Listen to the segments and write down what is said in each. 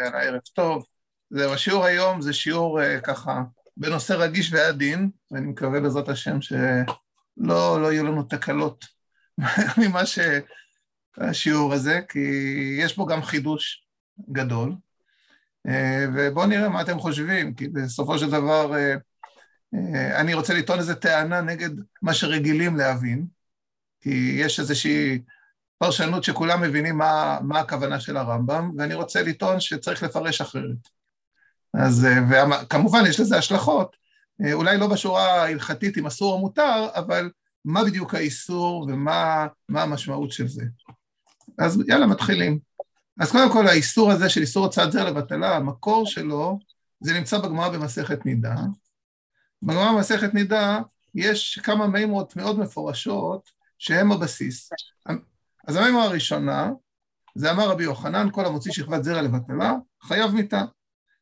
ועל הערב טוב. זהו, השיעור היום זה שיעור uh, ככה בנושא רגיש ועדין, ואני מקווה בעזרת השם שלא לא יהיו לנו תקלות ממה שהשיעור הזה, כי יש בו גם חידוש גדול. Uh, ובואו נראה מה אתם חושבים, כי בסופו של דבר uh, uh, אני רוצה לטעון איזו טענה נגד מה שרגילים להבין, כי יש איזושהי פרשנות שכולם מבינים מה, מה הכוונה של הרמב"ם, ואני רוצה לטעון שצריך לפרש אחרת. אז, וכמובן יש לזה השלכות, אולי לא בשורה ההלכתית אם אסור או מותר, אבל מה בדיוק האיסור ומה המשמעות של זה. אז יאללה, מתחילים. אז קודם כל, האיסור הזה של איסור הוצאת זר לבטלה, המקור שלו, זה נמצא בגמרא במסכת נידה. בגמרא במסכת נידה יש כמה מימות מאוד מפורשות שהם הבסיס. אז המימה הראשונה, זה אמר רבי יוחנן, כל המוציא שכבת זרע לבטלה, חייב מיתה.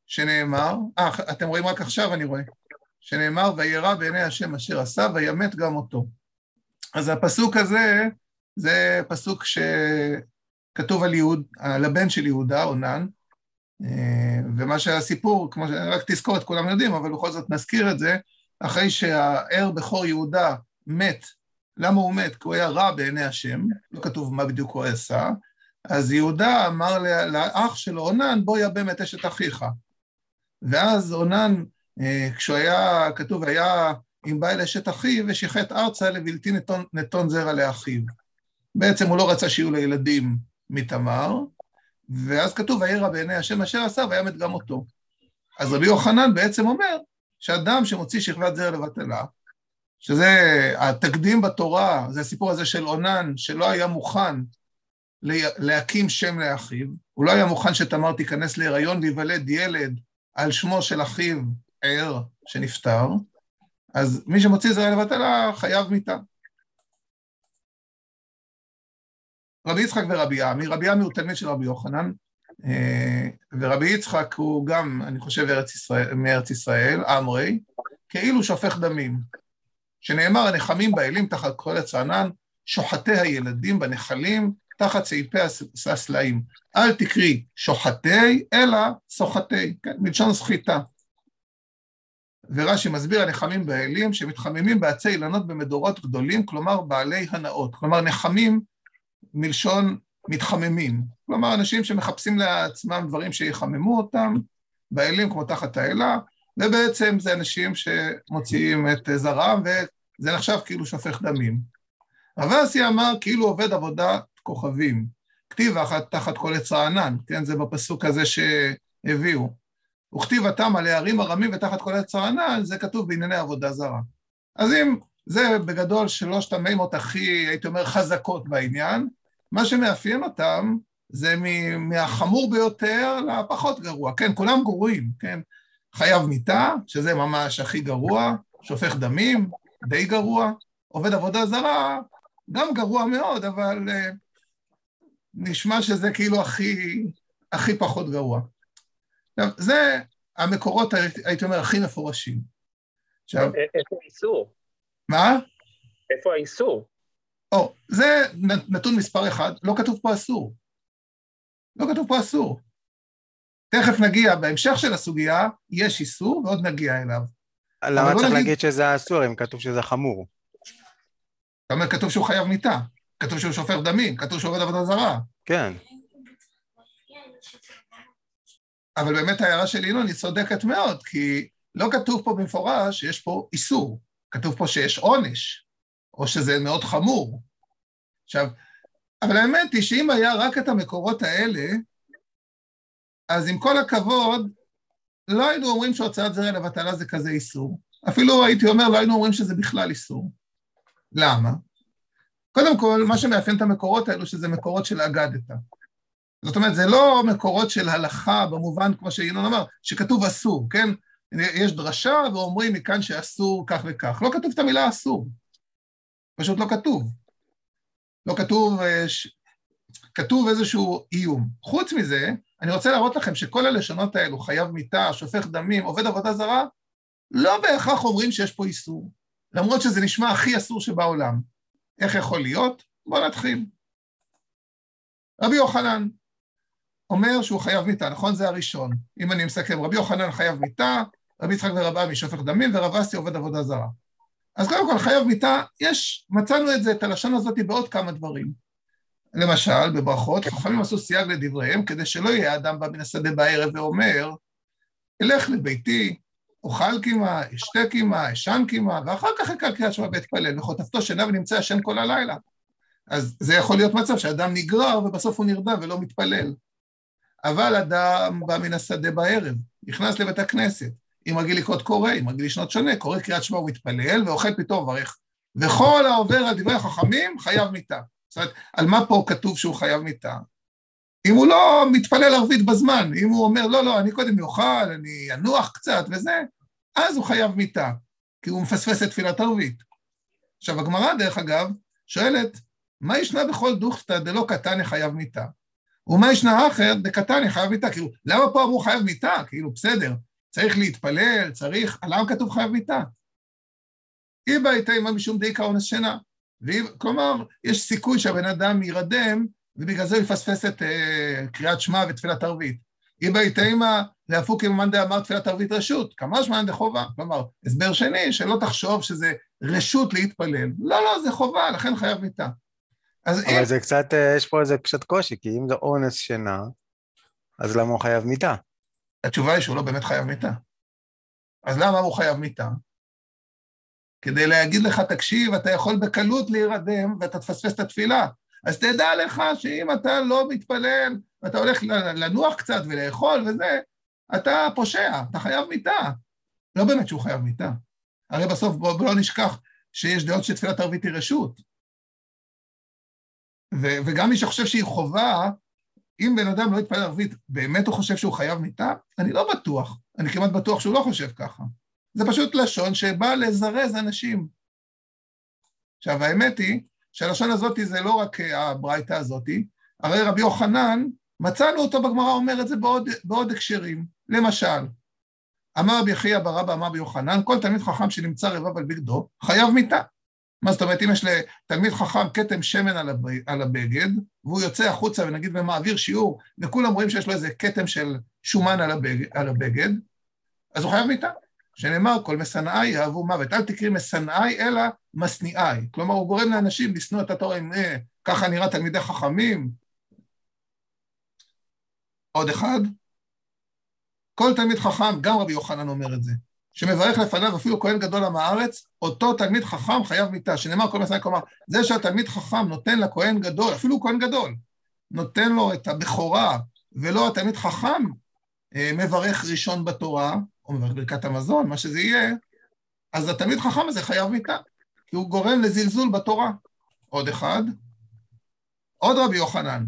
שנאמר, אה, אתם רואים רק עכשיו, אני רואה, שנאמר, וירא בעיני השם אשר עשה, וימת גם אותו. אז הפסוק הזה, זה פסוק שכתוב על, יהוד, על הבן של יהודה, אונן, אה, ומה שהסיפור, כמו ש... רק תזכורת, כולם יודעים, אבל בכל זאת נזכיר את זה, אחרי שהער בכור יהודה מת למה הוא מת? כי הוא היה רע בעיני השם, לא כתוב מה בדיוק הוא עשה, אז יהודה אמר לאח שלו, אונן, בוא יבם את אשת אחיך. ואז אונן, אה, כשהוא היה, כתוב, היה אם בא אל אשת אחיו ושיחט ארצה לבלתי נתון, נתון זרע לאחיו. בעצם הוא לא רצה שיהיו לו ילדים מתמר, ואז כתוב, וירא בעיני השם אשר עשה, וימת גם אותו. אז רבי יוחנן בעצם אומר שאדם שמוציא שכבת זרע לבטלה, שזה התקדים בתורה, זה הסיפור הזה של אונן, שלא היה מוכן להקים שם לאחיו, הוא לא היה מוכן שתמר תיכנס להיריון וייוולד ילד על שמו של אחיו ער שנפטר, אז מי שמוציא זרע לבטלה חייב מיתה. רבי יצחק ורבי עמי, רבי עמי הוא תלמיד של רבי יוחנן, אה, ורבי יצחק הוא גם, אני חושב, ארץ ישראל, מארץ ישראל, עמרי, כאילו שופך דמים. שנאמר, הנחמים באלים תחת כל עץ הענן, שוחטי הילדים בנחלים תחת סעיפי הסלעים. אל תקרי שוחטי, אלא סוחטי, כן, מלשון סחיטה. ורש"י מסביר הנחמים באלים שמתחממים בעצי אילנות במדורות גדולים, כלומר בעלי הנאות. כלומר, נחמים מלשון מתחממים. כלומר, אנשים שמחפשים לעצמם דברים שיחממו אותם, באלים כמו תחת האלה, ובעצם זה אנשים שמוציאים את זרעם, וזה נחשב כאילו שופך דמים. רב אסי אמר כאילו עובד עבודת כוכבים. כתיב אחת תחת כל עץ רענן, כן? זה בפסוק הזה שהביאו. וכתיב התם על הערים הרמים ותחת כל עץ רענן, זה כתוב בענייני עבודה זרה. אז אם זה בגדול שלושת המימות הכי, הייתי אומר, חזקות בעניין, מה שמאפיין אותם זה מהחמור ביותר לפחות גרוע. כן, כולם גרועים, כן? חייב מיתה, שזה ממש הכי גרוע, שופך דמים, די גרוע, עובד עבודה זרה, גם גרוע מאוד, אבל uh, נשמע שזה כאילו הכי, הכי פחות גרוע. עכשיו, זה המקורות, הייתי אומר, הכי מפורשים. עכשיו... איפה האיסור? מה? איפה האיסור? או, זה נתון מספר אחד, לא כתוב פה אסור. לא כתוב פה אסור. תכף נגיע, בהמשך של הסוגיה, יש איסור ועוד נגיע אליו. למה צריך נגיד... להגיד שזה אסור אם כתוב שזה חמור? זאת אומרת, כתוב שהוא חייב מיתה, כתוב שהוא שופך דמים, כתוב שהוא עובד עבודה זרה. כן. אבל באמת ההערה של ינון היא צודקת מאוד, כי לא כתוב פה במפורש שיש פה איסור, כתוב פה שיש עונש, או שזה מאוד חמור. עכשיו, אבל האמת היא שאם היה רק את המקורות האלה, אז עם כל הכבוד, לא היינו אומרים שהוצאת זרע לבטלה זה כזה איסור. אפילו הייתי אומר, לא היינו אומרים שזה בכלל איסור. למה? קודם כל, מה שמאפיין את המקורות האלו, שזה מקורות של אגדתא. זאת אומרת, זה לא מקורות של הלכה במובן, כמו שינון אמר, שכתוב אסור, כן? יש דרשה ואומרים מכאן שאסור כך וכך. לא כתוב את המילה אסור. פשוט לא כתוב. לא כתוב, אה, כתוב איזשהו איום. חוץ מזה, אני רוצה להראות לכם שכל הלשונות האלו, חייב מיתה, שופך דמים, עובד עבודה זרה, לא בהכרח אומרים שיש פה איסור, למרות שזה נשמע הכי אסור שבעולם. איך יכול להיות? בואו נתחיל. רבי יוחנן, אומר שהוא חייב מיתה, נכון? זה הראשון. אם אני מסכם, רבי יוחנן חייב מיתה, רבי יצחק ורבעמי שופך דמים, ורב אסי עובד עבודה זרה. אז קודם כל, חייב מיתה, יש, מצאנו את זה, את הלשון הזאת בעוד כמה דברים. למשל, בברכות, חכמים עשו סייג לדבריהם, כדי שלא יהיה אדם בא מן השדה בערב ואומר, אלך לביתי, אוכל קימה, אשתה קימה, אשן קימה, ואחר כך יקל קריאת שמע ואתפלל, וחוטפתו שינה ונמצא ישן כל הלילה. אז זה יכול להיות מצב שאדם נגרר ובסוף הוא נרדם ולא מתפלל. אבל אדם בא מן השדה בערב, נכנס לבית הכנסת, אם רגיל לקרות קורא, אם רגיל לשנות שונה, קורא קריאת שמע ומתפלל, ואוכל פתאום מברך. וכל העובר על דברי החכמים חייב מיתה. זאת אומרת, על מה פה כתוב שהוא חייב מיתה? אם הוא לא מתפלל ערבית בזמן, אם הוא אומר, לא, לא, אני קודם אוכל, אני אנוח קצת וזה, אז הוא חייב מיתה, כי הוא מפספס את תפילת ערבית. עכשיו, הגמרא, דרך אגב, שואלת, מה ישנה בכל דוכתא דלא קטני חייב מיתה? ומה ישנה אחר דקטני חייב מיתה? כאילו, למה פה אמרו חייב מיתה? כאילו, בסדר, צריך להתפלל, צריך, למה כתוב חייב מיתה? איבא הייתה עימה משום דאיקה אונס שינה. כלומר, יש סיכוי שהבן אדם יירדם, ובגלל זה יפספס את uh, קריאת שמע ותפילת ערבית. איבא הייתה עימה להפוק עם מאן דאמר תפילת ערבית רשות, כמה שמען דחובה. כלומר, הסבר שני, שלא תחשוב שזה רשות להתפלל. לא, לא, זה חובה, לכן חייב מיתה. אבל אם... זה קצת, אה, יש פה איזה קצת קושי, כי אם זה אונס שינה, אז למה הוא חייב מיתה? התשובה היא שהוא לא באמת חייב מיתה. אז למה הוא חייב מיתה? כדי להגיד לך, תקשיב, אתה יכול בקלות להירדם ואתה תפספס את התפילה. אז תדע לך שאם אתה לא מתפלל, ואתה הולך לנוח קצת ולאכול וזה, אתה פושע, אתה חייב מיתה. לא באמת שהוא חייב מיתה. הרי בסוף בואו לא נשכח שיש דעות שתפילת ערבית היא רשות. ו- וגם מי שחושב שהיא חובה, אם בן אדם לא יתפלל ערבית, באמת הוא חושב שהוא חייב מיתה? אני לא בטוח. אני כמעט בטוח שהוא לא חושב ככה. זה פשוט לשון שבא לזרז אנשים. עכשיו, האמת היא שהלשון הזאת זה לא רק הברייתא הזאת, הרי רבי יוחנן, מצאנו אותו בגמרא אומר את זה בעוד, בעוד הקשרים. למשל, אמר רבי יחיא ברבא אמר רבי יוחנן, כל תלמיד חכם שנמצא רבב על בגדו, חייב מיתה. מה זאת אומרת, אם יש לתלמיד חכם כתם שמן על הבגד, והוא יוצא החוצה ונגיד ומעביר שיעור, וכולם רואים שיש לו איזה כתם של שומן על הבגד אז הוא חייב מיתה. שנאמר, כל משנאי יאהבו מוות. אל תקריא משנאי, אלא משניאי. כלומר, הוא גורם לאנשים לשנוא את התורה, אם אה, ככה נראה תלמידי חכמים. עוד אחד. כל תלמיד חכם, גם רבי יוחנן אומר את זה, שמברך לפניו אפילו כהן גדול עם הארץ, אותו תלמיד חכם חייב מיתה, שנאמר כל מסעי, כלומר, זה שהתלמיד חכם נותן לכהן גדול, אפילו כהן גדול, נותן לו את הבכורה, ולא התלמיד חכם אה, מברך ראשון בתורה, או מברך ברכת המזון, מה שזה יהיה, אז התלמיד חכם הזה חייב מיתה, כי הוא גורם לזלזול בתורה. עוד אחד, עוד רבי יוחנן,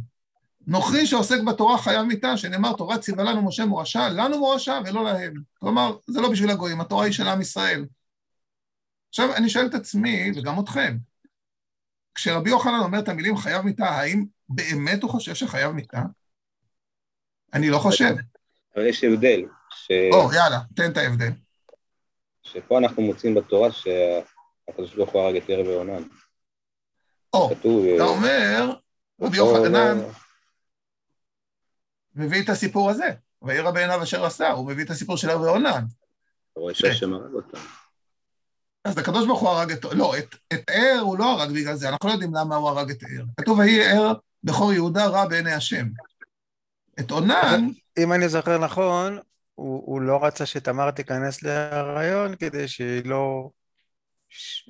נוכרי שעוסק בתורה חייב מיתה, שנאמר תורה ציווה לנו משה מורשה, לנו מורשה ולא להם. כלומר, זה לא בשביל הגויים, התורה היא של עם ישראל. עכשיו, אני שואל את עצמי, וגם אתכם, כשרבי יוחנן אומר את המילים חייב מיתה, האם באמת הוא חושב שחייב מיתה? אני לא חושב. אבל יש הבדל. ש... או, יאללה, תן את ההבדל. שפה אנחנו מוצאים בתורה שהקדוש ברוך הוא הרג את ערב ועונן. או, אתה אומר, רבי יוחנן מביא את הסיפור הזה, וירא בעיניו אשר עשה, הוא מביא את הסיפור של ערב ועונן. אתה רואה שהשם הרג אותם. אז הקדוש ברוך הוא הרג את... לא, את, את ער הוא לא הרג בגלל זה, אנחנו לא יודעים למה הוא הרג את ער. כתוב, ויהי ער בכור יהודה רע בעיני השם. את עונן... אם אני זוכר נכון, הוא, הוא לא רצה שתמר תיכנס להרעיון כדי שהיא לא...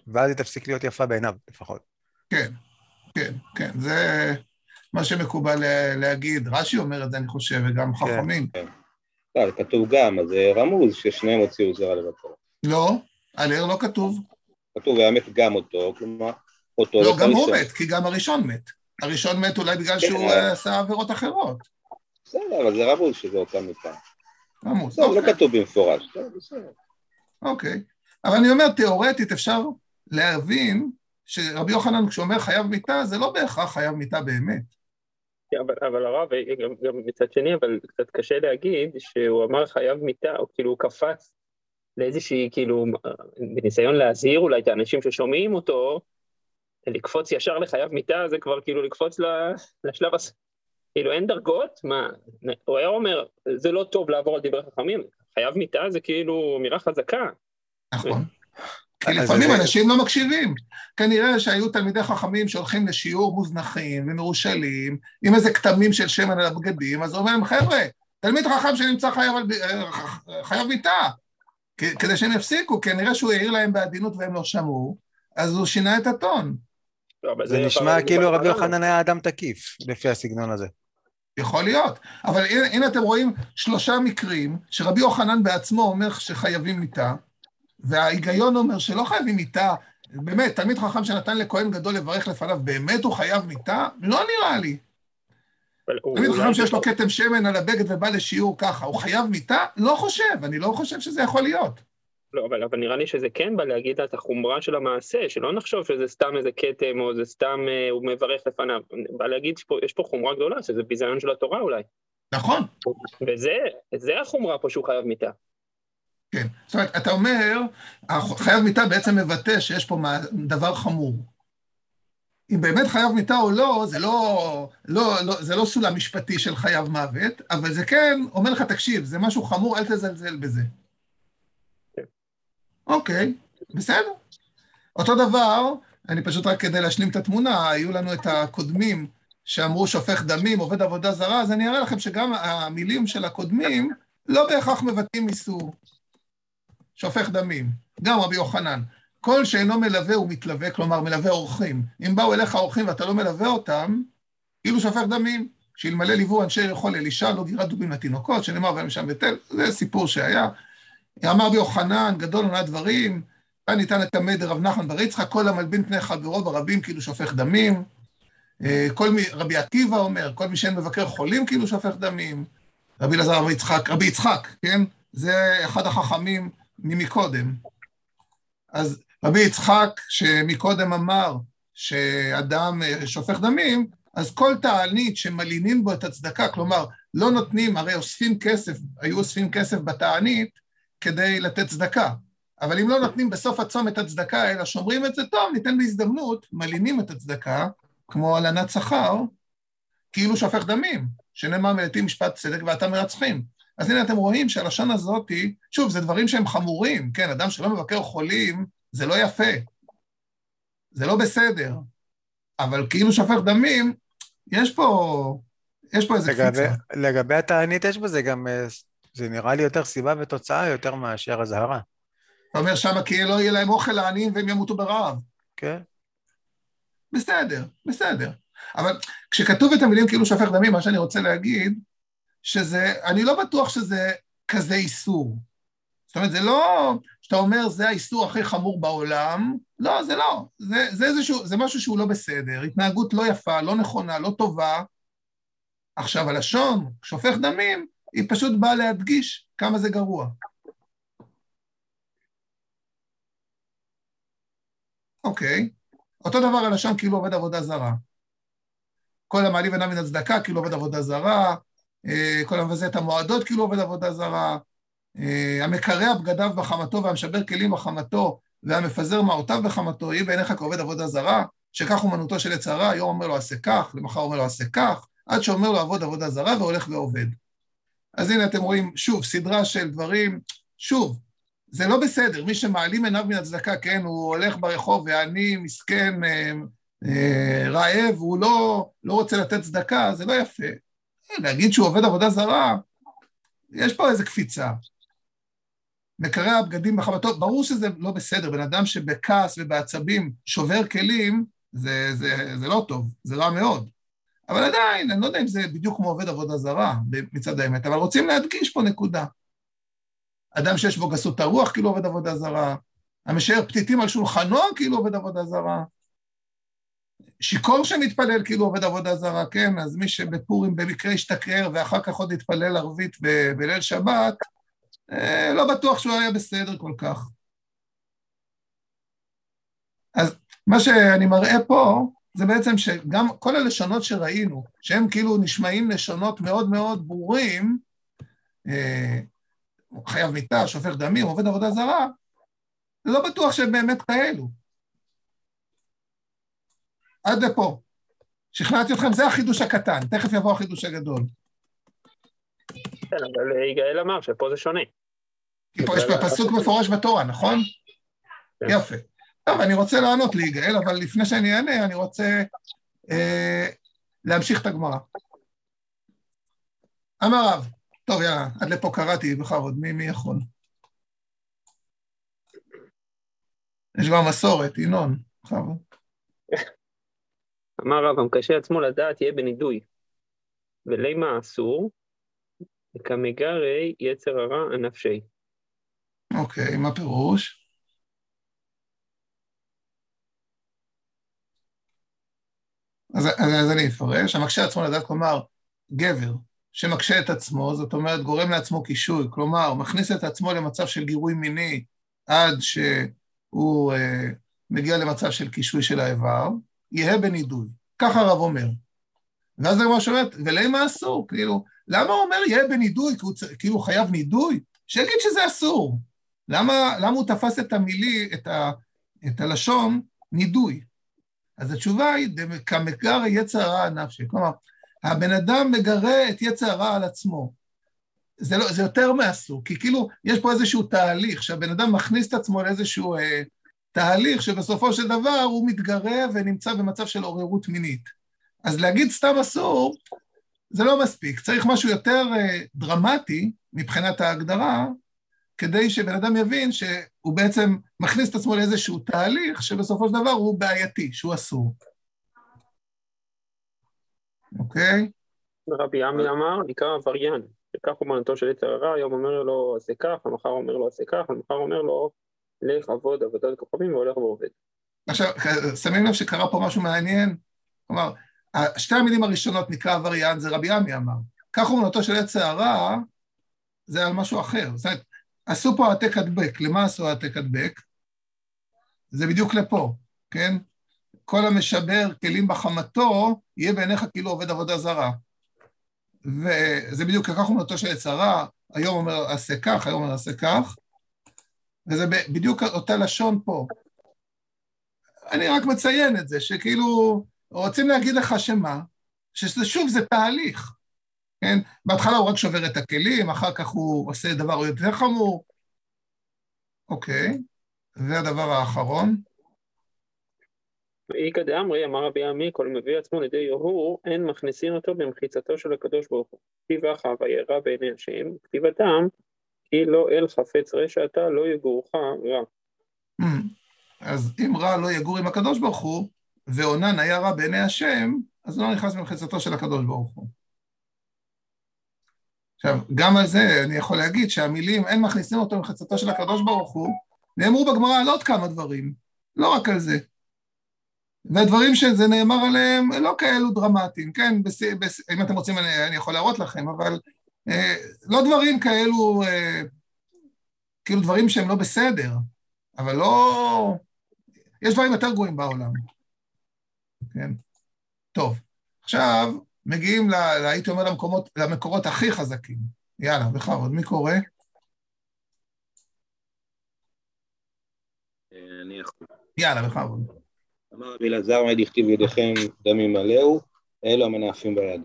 ואז היא תפסיק להיות יפה בעיניו, לפחות. כן, כן, כן, זה מה שמקובל להגיד. רש"י אומר את זה, אני חושב, וגם כן. חכמים. כן. לא, כתוב גם, אז זה רמוז ששניהם הוציאו זרע לבטל. לא, על ער לא כתוב. כתוב, והמת גם אותו, כלומר, אותו... לא, גם הוא מת, כי גם הראשון מת. הראשון מת אולי בגלל כן, שהוא עשה עבירות אחרות. בסדר, אבל זה רמוז שזה אותה מיטה. עמוס. לא, לא כתוב במפורש. אוקיי. אבל אני אומר, תיאורטית אפשר להבין שרבי יוחנן כשהוא אומר חייב מיתה, זה לא בהכרח חייב מיתה באמת. כן, אבל, אבל הרב, גם, גם מצד שני, אבל קצת קשה להגיד שהוא אמר חייב מיתה, או כאילו הוא קפץ לאיזושהי, כאילו, בניסיון להזהיר אולי את האנשים ששומעים אותו, לקפוץ ישר לחייב מיתה זה כבר כאילו לקפוץ לשלב, כאילו אין דרגות? מה, הוא היה אומר, זה לא טוב לעבור על דברי חכמים, חייב מיתה זה כאילו אמירה חזקה. נכון. כי לפעמים אנשים לא מקשיבים. כנראה שהיו תלמידי חכמים שהולכים לשיעור מוזנחים ומרושלים, עם איזה כתמים של שמן על הבגדים, אז הוא אומר להם, חבר'ה, תלמיד חכם שנמצא חייב, חייב מיתה, כדי שהם יפסיקו, כנראה שהוא העיר להם בעדינות והם לא שמעו, אז הוא שינה את הטון. לא, זה נשמע כאילו רבי יוחנן היה אדם תקיף, לפי הסגנון הזה. יכול להיות, אבל הנה, הנה אתם רואים שלושה מקרים שרבי יוחנן בעצמו אומר שחייבים מיתה, וההיגיון אומר שלא חייבים מיתה, באמת, תלמיד חכם שנתן לכהן גדול לברך לפניו, באמת הוא חייב מיתה? לא נראה לי. תלמיד חכם שיש לו כתם שמן על הבגד ובא לשיעור ככה, הוא חייב מיתה? לא חושב, אני לא חושב שזה יכול להיות. לא, אבל, אבל נראה לי שזה כן בא להגיד את החומרה של המעשה, שלא נחשוב שזה סתם איזה כתם או זה סתם אה, הוא מברך לפניו. בא להגיד שיש פה חומרה גדולה, שזה ביזיון של התורה אולי. נכון. וזה החומרה פה שהוא חייב מיתה. כן, זאת אומרת, אתה אומר, חייב מיתה בעצם מבטא שיש פה דבר חמור. אם באמת חייב מיתה או לא, זה לא, לא, לא, זה לא סולם משפטי של חייב מוות, אבל זה כן אומר לך, תקשיב, זה משהו חמור, אל תזלזל בזה. אוקיי, בסדר. אותו דבר, אני פשוט רק כדי להשלים את התמונה, היו לנו את הקודמים שאמרו שופך דמים, עובד עבודה זרה, אז אני אראה לכם שגם המילים של הקודמים לא בהכרח מבטאים איסור. שופך דמים. גם רבי יוחנן. כל שאינו מלווה הוא מתלווה, כלומר מלווה אורחים. אם באו אליך אורחים ואתה לא מלווה אותם, כאילו שופך דמים. שאלמלא ליוו אנשי יכול אלישע, לא גירת דובים לתינוקות, שנאמר בהם שם בתל, זה סיפור שהיה. אמר רבי יוחנן, גדול עונה דברים, כאן ניתן את המד רב נחמן בר יצחק, כל המלבין פני חברו ברבים כאילו שופך דמים. אה, כל מי, רבי עקיבא אומר, כל מי שאין מבקר חולים כאילו שופך דמים. רבי אלעזר רבי יצחק, רבי יצחק, כן? זה אחד החכמים ממקודם. אז רבי יצחק, שמקודם אמר שאדם אה, שופך דמים, אז כל תענית שמלינים בו את הצדקה, כלומר, לא נותנים, הרי אוספים כסף, היו אוספים כסף בתענית כדי לתת צדקה. אבל אם לא נותנים בסוף הצום את הצדקה, אלא שומרים את זה טוב, ניתן בהזדמנות, מלינים את הצדקה, כמו הלנת שכר, כאילו שופך דמים, שנאמר מלטים משפט צדק ואתה מרצחים. אז הנה אתם רואים שהלשון הזאת שוב, זה דברים שהם חמורים, כן, אדם שלא מבקר חולים, זה לא יפה, זה לא בסדר, אבל כאילו שופך דמים, יש פה, יש פה איזה קפיצה. לגבי התענית יש בזה גם, אה, זה נראה לי יותר סיבה ותוצאה יותר מאשר אזהרה. אתה אומר שמה כי לא יהיה להם אוכל לעניים והם ימותו ברעב. כן. בסדר, בסדר. אבל כשכתוב את המילים כאילו שופך דמים, מה שאני רוצה להגיד, שזה, אני לא בטוח שזה כזה איסור. זאת אומרת, זה לא שאתה אומר, זה האיסור הכי חמור בעולם, לא, זה לא. זה, זה, איזשהו, זה משהו שהוא לא בסדר, התנהגות לא יפה, לא נכונה, לא טובה. עכשיו, הלשון, שופך דמים, היא פשוט באה להדגיש כמה זה גרוע. אוקיי. אותו דבר הלשון כאילו עובד עבודה זרה. כל המעליב עיניו מן הצדקה כאילו עובד עבודה זרה, אה, כל המבזה את המועדות כאילו עובד עבודה זרה, אה, המקרע בגדיו בחמתו והמשבר כלים בחמתו והמפזר מעותיו בחמתו, יהיה בעיניך כעובד עבודה זרה, שכך אומנותו של עץ הרע, יום אומר לו עשה כך, למחר אומר לו עשה כך, עד שאומר לו עבוד עבודה זרה והולך ועובד. אז הנה אתם רואים, שוב, סדרה של דברים, שוב, זה לא בסדר, מי שמעלים עיניו מן הצדקה, כן, הוא הולך ברחוב ועני, מסכן, אה, אה, רעב, הוא לא, לא רוצה לתת צדקה, זה לא יפה. להגיד שהוא עובד עבודה זרה, יש פה איזו קפיצה. מקרע הבגדים בחמתו, ברור שזה לא בסדר, בן אדם שבכעס ובעצבים שובר כלים, זה, זה, זה לא טוב, זה רע מאוד. אבל עדיין, אני לא יודע אם זה בדיוק כמו עובד עבודה זרה מצד האמת, אבל רוצים להדגיש פה נקודה. אדם שיש בו גסות הרוח כאילו עובד עבודה זרה, המשאר פתיתים על שולחנו כאילו עובד עבודה זרה. שיכור שמתפלל כאילו עובד עבודה זרה, כן? אז מי שבפורים במקרה השתכר ואחר כך עוד התפלל ערבית ב- בליל שבת, אה, לא בטוח שהוא היה בסדר כל כך. אז מה שאני מראה פה, זה בעצם שגם כל הלשונות שראינו, שהם כאילו נשמעים לשונות מאוד מאוד ברורים, אה, חייב מיתה, שופך דמים, עובד עבודה זרה, לא בטוח שהם באמת כאלו. עד לפה. שכנעתי אתכם, זה החידוש הקטן, תכף יבוא החידוש הגדול. כן, אבל יגאל אמר שפה זה שונה. כי פה יש פה פסוק מפורש בתורה, נכון? כן. יפה. טוב, אני רוצה לענות ליגאל, אבל לפני שאני אענה, אני רוצה אה, להמשיך את הגמרא. אמר רב, טוב, יאללה, עד לפה קראתי, בכבוד, מי, מי יכול? יש כבר מסורת, ינון, בכבוד. אמר רב, המקשה עצמו לדעת יהיה בנידוי. ולימה אסור, כמגרי יצר הרע הנפשי. אוקיי, מה פירוש? אז, אז, אז אני אפרש. המקשה עצמו לדעת, כלומר, גבר שמקשה את עצמו, זאת אומרת, גורם לעצמו קישוי, כלומר, מכניס את עצמו למצב של גירוי מיני עד שהוא אה, מגיע למצב של קישוי של האיבר, יהא בנידוי. ככה הרב אומר. ואז הגמרא שואלת, ולמה אסור? כאילו, למה הוא אומר יהא בנידוי? כי הוא כאילו הוא חייב נידוי? שיגיד שזה אסור. למה, למה הוא תפס את המילי, את, ה, את הלשון נידוי? אז התשובה היא, "דמ- כמגר יצר הרע הנפשי. כלומר, הבן אדם מגרה את יצר הרע על עצמו. זה, לא, זה יותר מאסור, כי כאילו יש פה איזשהו תהליך, שהבן אדם מכניס את עצמו לאיזשהו אה, תהליך שבסופו של דבר הוא מתגרה ונמצא במצב של עוררות מינית. אז להגיד סתם אסור, זה לא מספיק, צריך משהו יותר אה, דרמטי מבחינת ההגדרה, כדי שבן אדם יבין שהוא בעצם מכניס את עצמו לאיזשהו תהליך שבסופו של דבר הוא בעייתי, שהוא אסור. אוקיי? רבי עמי אמר, נקרא עבריין, שכך אומנותו של יצר הרע, היום אומר לו עשה כך, המחר אומר לו עשה כך, המחר אומר לו לך עבוד עבודת כוכבים והולך ועובד. עכשיו, שמים לב שקרה פה משהו מעניין? כלומר, שתי המילים הראשונות נקרא עבריין, זה רבי עמי אמר. כך אומנותו של יצר הרע, זה על משהו אחר. זאת אומרת, עשו פה העתק הדבק. למה עשו העתק הדבק? זה בדיוק לפה, כן? כל המשבר כלים בחמתו, יהיה בעיניך כאילו עובד עבודה זרה. וזה בדיוק כך אומנותו של יצר הרע, היום אומר עשה כך, היום אומר עשה כך, וזה בדיוק אותה לשון פה. אני רק מציין את זה, שכאילו רוצים להגיד לך שמה? שזה שוב, זה תהליך, כן? בהתחלה הוא רק שובר את הכלים, אחר כך הוא עושה דבר יותר חמור. אוקיי, זה הדבר האחרון. ואיכא דאמרי, אמר רבי עמי, כל מביא עצמו לידי יהור, אין מכניסין אותו במחיצתו של הקדוש ברוך הוא. כתיב אחא וירא בעיני השם, כתיבתם, כי לא אל חפץ רשע אתה, לא יגורך רע. אז אם רע לא יגור עם הקדוש ברוך הוא, ואונן היה רע בעיני השם, אז לא נכנס במחיצתו של הקדוש ברוך הוא. עכשיו, גם על זה אני יכול להגיד שהמילים אין מכניסים אותו במחיצתו של הקדוש ברוך הוא, נאמרו בגמרא על עוד כמה דברים, לא רק על זה. והדברים שזה נאמר עליהם לא כאלו דרמטיים, כן? בס... בס... אם אתם רוצים אני, אני יכול להראות לכם, אבל אה, לא דברים כאלו, אה, כאילו דברים שהם לא בסדר, אבל לא... יש דברים יותר גרועים בעולם, כן? טוב, עכשיו מגיעים, ל... הייתי אומר, למקומות, למקורות הכי חזקים. יאללה, בכבוד, מי קורא? אני יכול. יאללה, בכבוד. אמר רבי אלעזר, מה דכתיב ידיכם דם ימלאו, אלו המנאפים ביד.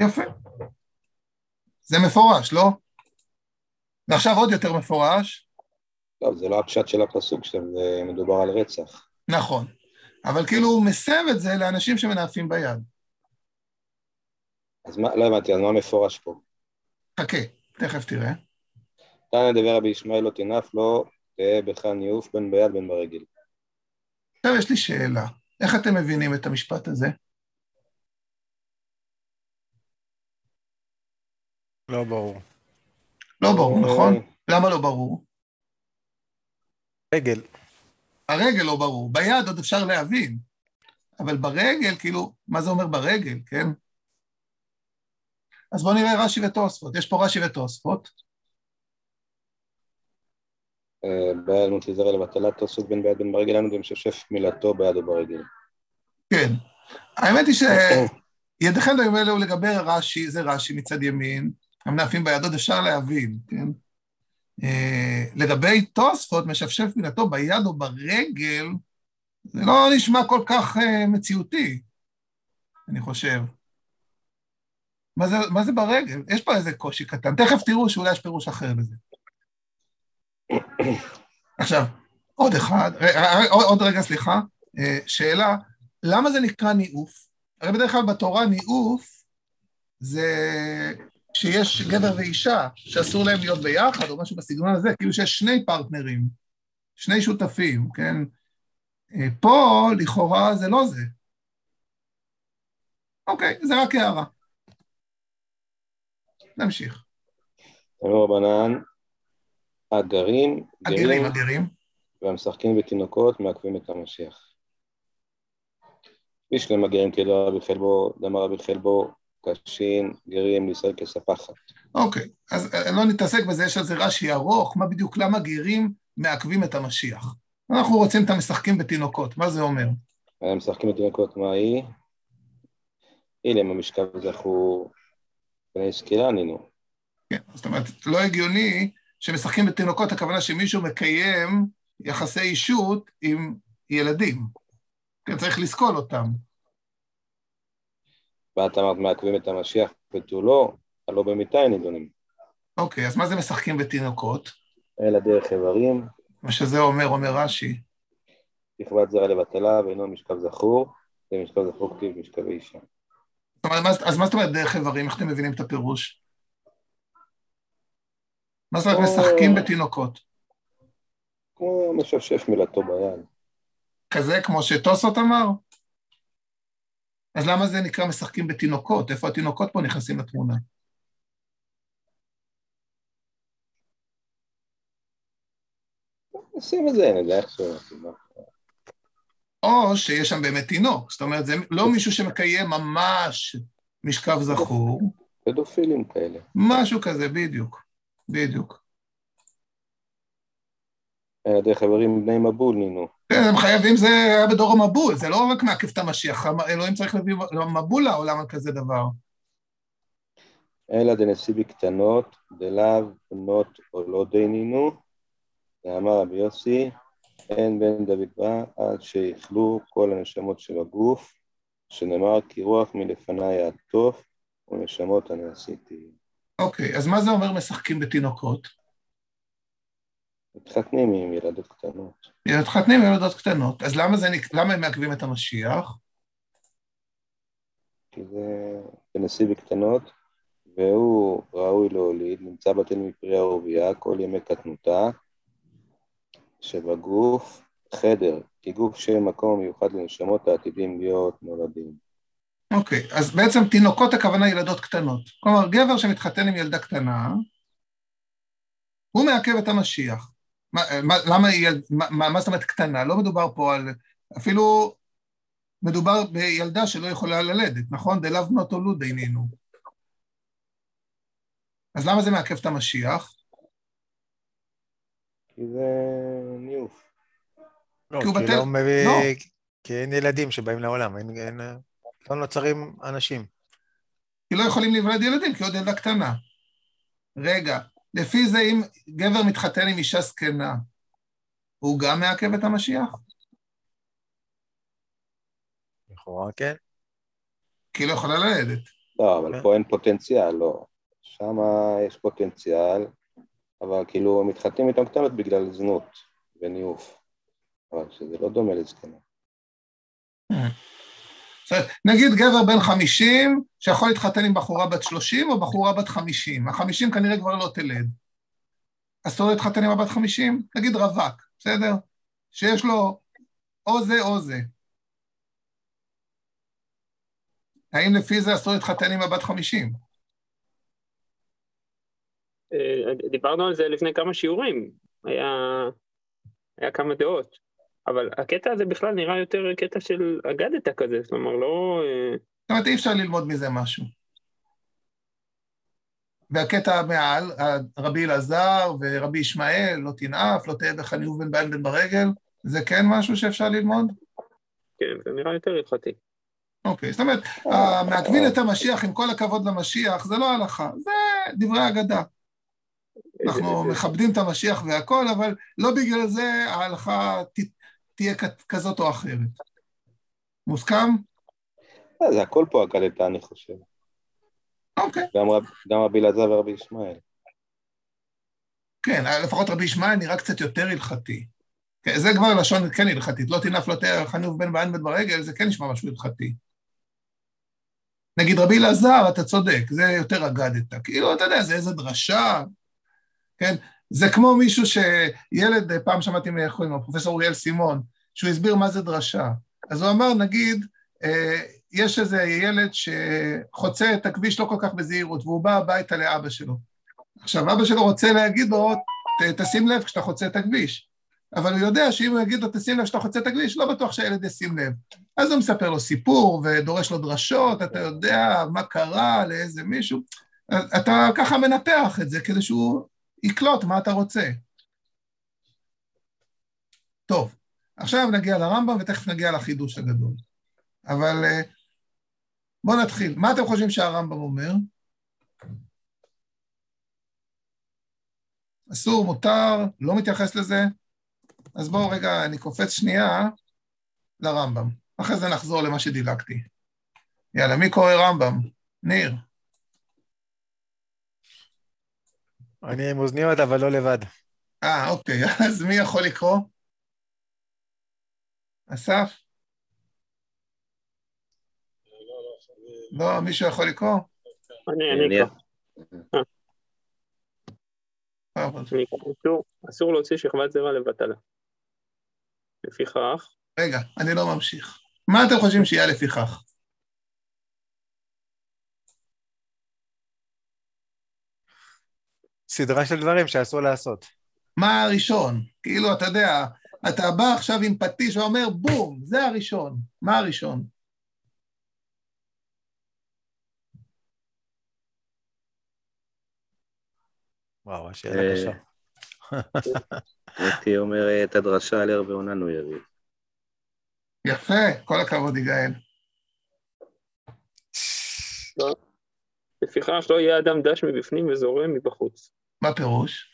יפה. זה מפורש, לא? ועכשיו עוד יותר מפורש. טוב, זה לא הפשט של הפסוק, שזה מדובר על רצח. נכון. אבל כאילו הוא מסב את זה לאנשים שמנאפים ביד. אז מה, לא הבנתי, אז מה מפורש פה? חכה, תכף תראה. תנא דבר רבי ישמעאל לא תנף לו, תהא בך ניאוף בין ביד בין ברגל. עכשיו יש לי שאלה, איך אתם מבינים את המשפט הזה? לא ברור. לא ברור, אה, נכון? למה לא ברור? רגל. הרגל לא ברור, ביד עוד אפשר להבין, אבל ברגל, כאילו, מה זה אומר ברגל, כן? אז בואו נראה רש"י ותוספות. יש פה רש"י ותוספות. אה, ביד מוציא זרע לבטלת תוספות בין ביד בין ברגל, לנו ומשפשף מילתו ביד או ברגל. כן. האמת היא שידיכם דומה לגבי רש"י, זה רש"י מצד ימין, המנאפים ביד עוד אפשר להבין, כן? אה, לגבי תוספות, משפשף מילתו ביד או ברגל, זה לא נשמע כל כך uh, מציאותי, אני חושב. מה זה, מה זה ברגל? יש פה איזה קושי קטן. תכף תראו שאולי יש פירוש אחר לזה. עכשיו, עוד אחד, עוד, עוד רגע, סליחה, שאלה, למה זה נקרא ניאוף? הרי בדרך כלל בתורה ניאוף זה שיש גבר ואישה שאסור להם להיות ביחד, או משהו בסגנון הזה, כאילו שיש שני פרטנרים, שני שותפים, כן? פה, לכאורה, זה לא זה. אוקיי, זה רק הערה. נמשיך. אמרו רבנן, הגרים, הגרים, הגרים, והמשחקים בתינוקות מעכבים את המשיח. איש למגרים כאילו רבי חלבו, דמר רבי חלבו, קשים, גרים, לישראל כספחת. אוקיי, אז אה, לא נתעסק בזה, יש על זה רש"י ארוך, מה בדיוק, למה גרים מעכבים את המשיח. אנחנו רוצים את המשחקים בתינוקות, מה זה אומר? הם משחקים בתינוקות, מה היא? אילם המשכב זכו בני סקילה נינו. כן, זאת אומרת, לא הגיוני שמשחקים בתינוקות, הכוונה שמישהו מקיים יחסי אישות עם ילדים. כן, צריך לסקול אותם. ואת אמרת מעכבים את המשיח ותו לא, הלא במיתה הם נידונים. אוקיי, אז מה זה משחקים בתינוקות? אלא דרך איברים. מה שזה אומר, אומר רש"י. שכבת זרע לבטלה ואינו משכב זכור, זה משכב זכור כתיב משכב אישה. אז מה זאת אומרת דרך איברים? איך אתם מבינים את הפירוש? מה זאת אומרת משחקים בתינוקות? כמו משפשף מילתו ביד. כזה כמו שטוסות אמר? אז למה זה נקרא משחקים בתינוקות? איפה התינוקות פה נכנסים לתמונה? נשים את זה, אני יודע איך ש... או שיש שם באמת תינוק, זאת אומרת, זה לא מישהו שמקיים ממש משכב זכור. פדופילים כאלה. משהו כזה, בדיוק, בדיוק. דרך חברים בני מבול, נינו. כן, הם חייבים, זה היה בדור המבול, זה לא רק מעכב את המשיח, אלוהים צריך להביא מבול לעולם על כזה דבר. אלא דנשיא בקטנות, דלאו בנות או לא דינינו, ואמר רבי יוסי, אין בן דוד בא עד שיכלו כל הנשמות שבגוף, שנאמר כי רוח מלפניי יעטוף ונשמות אני עשיתי. אוקיי, אז מה זה אומר משחקים בתינוקות? מתחתנים עם ילדות קטנות. מתחתנים עם ילדות קטנות, אז למה, זה, למה הם מעכבים את המשיח? כי זה בנשיא בקטנות, והוא ראוי להוליד, נמצא בתל מפרי ערבייה כל ימי קטנותה, שבגוף חדר, כי גוף שם מקום מיוחד לנשמות העתידים להיות נולדים. אוקיי, okay, אז בעצם תינוקות הכוונה ילדות קטנות. כלומר, גבר שמתחתן עם ילדה קטנה, הוא מעכב את המשיח. מה, מה, למה היא, מה, מה זאת אומרת קטנה? לא מדובר פה על, אפילו מדובר בילדה שלא יכולה ללדת, נכון? דלאו בנות הולוד עינינו. אז למה זה מעכב את המשיח? כי זה ניאוף. לא, כי הוא בטל... לא מביא... לא. כי אין ילדים שבאים לעולם, אין, אין... לא נוצרים אנשים. כי לא יכולים להיוולד ילדים, כי עוד ילדה קטנה. רגע, לפי זה אם גבר מתחתן עם אישה זקנה, הוא גם מעכב את המשיח? לכאורה כן. כי היא לא יכולה ללדת. לא, אבל כן. פה אין פוטנציאל, לא. שם יש פוטנציאל, אבל כאילו מתחתנים איתם קטנות בגלל זנות וניאוף. אבל שזה לא דומה לזקנה. נגיד גבר בן 50 שיכול להתחתן עם בחורה בת 30 או בחורה בת 50. ה-50 כנראה כבר לא תלד. אסור להתחתן עם הבת 50? נגיד רווק, בסדר? שיש לו או זה או זה. האם לפי זה אסור להתחתן עם הבת 50? אה, דיברנו על זה לפני כמה שיעורים, היה, היה כמה דעות, אבל הקטע הזה בכלל נראה יותר קטע של אגדתה כזה, זאת אומרת, לא... אה, זאת אומרת, אי אפשר ללמוד מזה משהו. והקטע מעל, רבי אלעזר ורבי ישמעאל, לא תנאף, לא תהיה בך ניאוף בן בעין בן ברגל, זה כן משהו שאפשר ללמוד? כן, זה נראה יותר הלכתי. אוקיי, זאת אומרת, מעכבים את המשיח, עם כל הכבוד למשיח, זה לא הלכה, זה דברי אגדה. אנחנו מכבדים את המשיח והכל, אבל לא בגלל זה ההלכה תהיה כזאת או אחרת. מוסכם? אה, זה הכל פה אגדתה, אני חושב. אוקיי. גם רבי אלעזר ורבי ישמעאל. כן, לפחות רבי ישמעאל נראה קצת יותר הלכתי. כן, זה כבר לשון כן הלכתית, לא תנף לא תראה חנוב בן בעין בן ברגל, זה כן נשמע משהו הלכתי. נגיד רבי אלעזר, אתה צודק, זה יותר אגדת. כאילו, אתה יודע, זה איזה דרשה, כן? זה כמו מישהו שילד, פעם שמעתי מאיך קוראים לו, פרופסור אוריאל סימון, שהוא הסביר מה זה דרשה. אז הוא אמר, נגיד, אה, יש איזה ילד שחוצה את הכביש לא כל כך בזהירות, והוא בא הביתה לאבא שלו. עכשיו, אבא שלו רוצה להגיד לו, תשים לב כשאתה חוצה את הכביש. אבל הוא יודע שאם הוא יגיד לו, תשים לב כשאתה חוצה את הכביש, לא בטוח שהילד ישים לב. אז הוא מספר לו סיפור ודורש לו דרשות, אתה יודע מה קרה לאיזה מישהו. אתה ככה מנפח את זה כדי שהוא יקלוט מה אתה רוצה. טוב, עכשיו נגיע לרמב"ם ותכף נגיע לחידוש הגדול. אבל אה, בואו נתחיל. מה אתם חושבים שהרמב"ם אומר? אסור, מותר, לא מתייחס לזה? אז בואו רגע, אני קופץ שנייה לרמב"ם. אחרי זה נחזור למה שדילגתי. יאללה, מי קורא רמב"ם? ניר. אני עם אוזניות, אבל לא לבד. אה, אוקיי, אז מי יכול לקרוא? אסף? לא, מישהו יכול לקרוא? אני, אני אקרא. אסור להוציא שכבת זרע לבטלה. לפיכך... רגע, אני לא ממשיך. מה אתם חושבים שיהיה לפיכך? סדרה של דברים שאסור לעשות. מה הראשון? כאילו, אתה יודע, אתה בא עכשיו עם פטיש ואומר, בום, זה הראשון. מה הראשון? וואו, השאלה אה, קשה. הייתי אומר את הדרשה על ערב ועונן הוא יביא. יפה, כל הכבוד, יגאל. לפיכך לא יהיה אדם דש מבפנים וזורם מבחוץ. מה פירוש?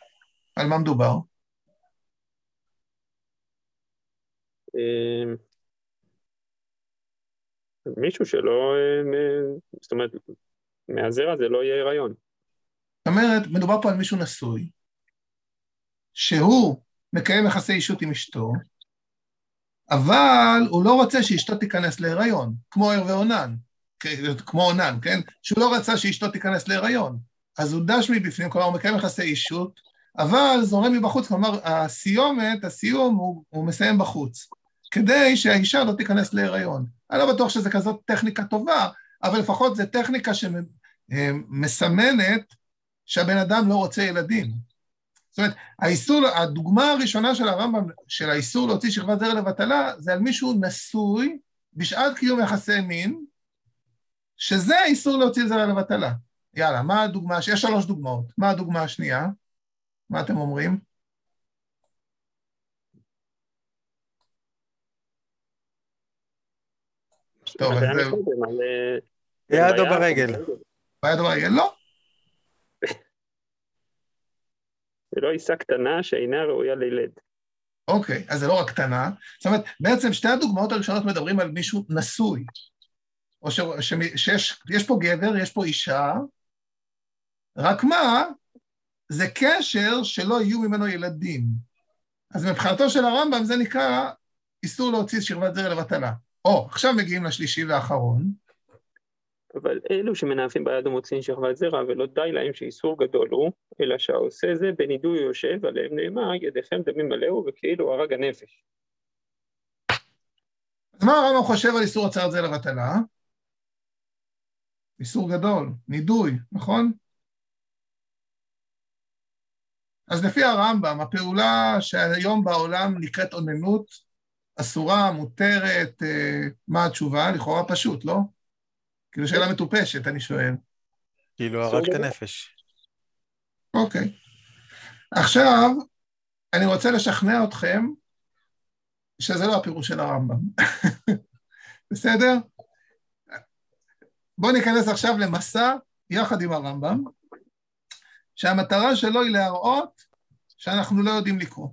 על מה מדובר? אמ, מישהו שלא, אה, זאת אומרת, מהזרע זה לא יהיה הריון. זאת אומרת, מדובר פה על מישהו נשוי, שהוא מקיים יחסי אישות עם אשתו, אבל הוא לא רוצה שאשתו תיכנס להיריון, כמו ער ועונן, כמו עונן, כן? שהוא לא רצה שאשתו תיכנס להיריון. אז הוא דש מבפנים, כלומר הוא מקיים יחסי אישות, אבל זורם מבחוץ, כלומר הסיומת, הסיום, הוא, הוא מסיים בחוץ, כדי שהאישה לא תיכנס להיריון. אני לא בטוח שזו כזאת טכניקה טובה, אבל לפחות זו טכניקה שמסמנת שהבן אדם לא רוצה ילדים. זאת אומרת, האיסור, הדוגמה הראשונה של הרמב"ם, של האיסור להוציא שכבת זרע לבטלה, זה על מישהו נשוי בשעת קיום יחסי מין, שזה האיסור להוציא זרע לבטלה. יאללה, מה הדוגמה, יש שלוש דוגמאות. מה הדוגמה השנייה? מה אתם אומרים? טוב, אז זהו. ביד או ברגל? ביד או ברגל? לא. ולא עיסה קטנה שאינה ראויה לילד. אוקיי, אז זה לא רק קטנה. זאת אומרת, בעצם שתי הדוגמאות הראשונות מדברים על מישהו נשוי. או ש, ש, שיש פה גבר, יש פה אישה, רק מה, זה קשר שלא יהיו ממנו ילדים. אז מבחינתו של הרמב"ם זה נקרא איסור להוציא שכבת זרע לבטלה. או, עכשיו מגיעים לשלישי והאחרון. אבל אלו שמנאפים ביד ומוציאים שכבת זרע, ולא די להם שאיסור גדול הוא, אלא שהעושה זה בנידוי יושב, עליהם נאמר, ידיכם דמים מלאו וכאילו הרג הנפש. אז מה הרמב"ם חושב על איסור הצעת זה לבטלה? איסור גדול, נידוי, נכון? אז לפי הרמב"ם, הפעולה שהיום בעולם נקראת אוננות, אסורה, מותרת, אה, מה התשובה? לכאורה פשוט, לא? כאילו שאלה מטופשת, אני שואל. כאילו הרגת נפש. אוקיי. עכשיו, אני רוצה לשכנע אתכם שזה לא הפירוש של הרמב"ם. בסדר? בואו ניכנס עכשיו למסע יחד עם הרמב"ם, שהמטרה שלו היא להראות שאנחנו לא יודעים לקרוא.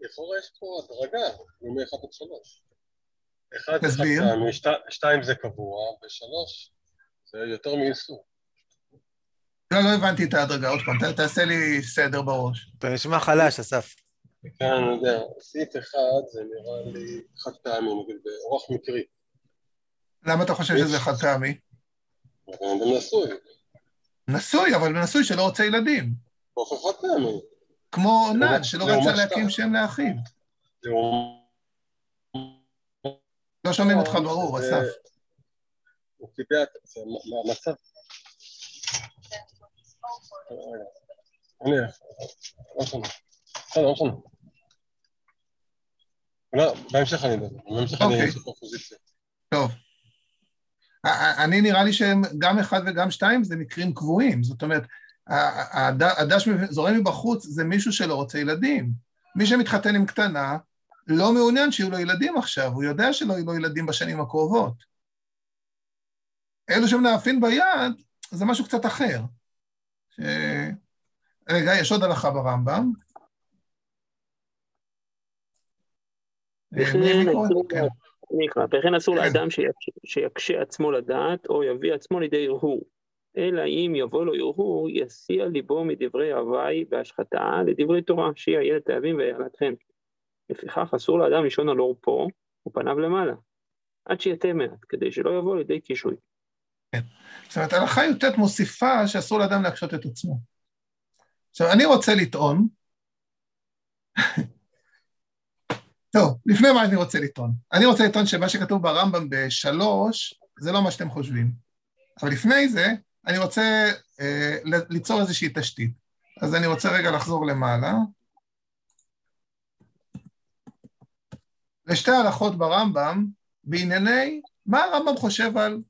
לכאורה יש פה הדרגה, מ-1 עד 3. אחד זה חד תסביר. פעמי, שת- שתיים זה קבוע, ושלוש זה יותר מאיסור. לא, לא הבנתי את ההדרגה, עוד פעם, תעשה לי סדר בראש. אתה נשמע חלש, אסף. כן, אני יודע, סעיף אחד זה נראה לי חד פעמי, נגיד באורח מקרי. למה אתה חושב שזה חד פעמי? אדם נשוי, נשוי, אבל נשוי שלא רוצה ילדים. חד פעמי. כמו נד, שלא רצה להקים. שם לאחיו. לא שומעים אותך ברור, אסף. הוא קיבע את זה, מה- המצב. רגע, אני, לא משנה. בסדר, לא משנה. לא, בהמשך אני אדבר, בהמשך אני אוקיי. אעשה פרופוזיציה. טוב. אני נראה לי שהם גם אחד וגם שתיים זה מקרים קבועים. זאת אומרת, הדש זורם מבחוץ זה מישהו שלא רוצה ילדים. מי שמתחתן עם קטנה לא מעוניין שיהיו לו ילדים עכשיו, הוא יודע שלא יהיו לו ילדים בשנים הקרובות. אלו שמנאפים ביד, זה משהו קצת אחר. ש... רגע, יש עוד הלכה ברמב"ם. אה? אסור- כן. אני אקרא, וכן אסור כן. לאדם שיקשה- עצמו לדעת, או יביא עצמו לידי הרהור. אלא אם יבוא לו הרהור, יסיע ליבו מדברי הוואי והשחתה לדברי תורה, שיהיה תאבים ויעלתכם. לפיכך אסור לאדם לישון על עורפו ופניו למעלה, עד שיתה מעט, כדי שלא יבוא לידי קישוי. זאת אומרת, הלכה י"ט מוסיפה שאסור לאדם להקשות את עצמו. עכשיו, אני רוצה לטעון, טוב, לפני מה אני רוצה לטעון? אני רוצה לטעון שמה שכתוב ברמב"ם בשלוש, זה לא מה שאתם חושבים. אבל לפני זה, אני רוצה אה, ליצור איזושהי תשתית. אז אני רוצה רגע לחזור למעלה. לשתי הלכות ברמב"ם, בענייני מה הרמב"ם חושב על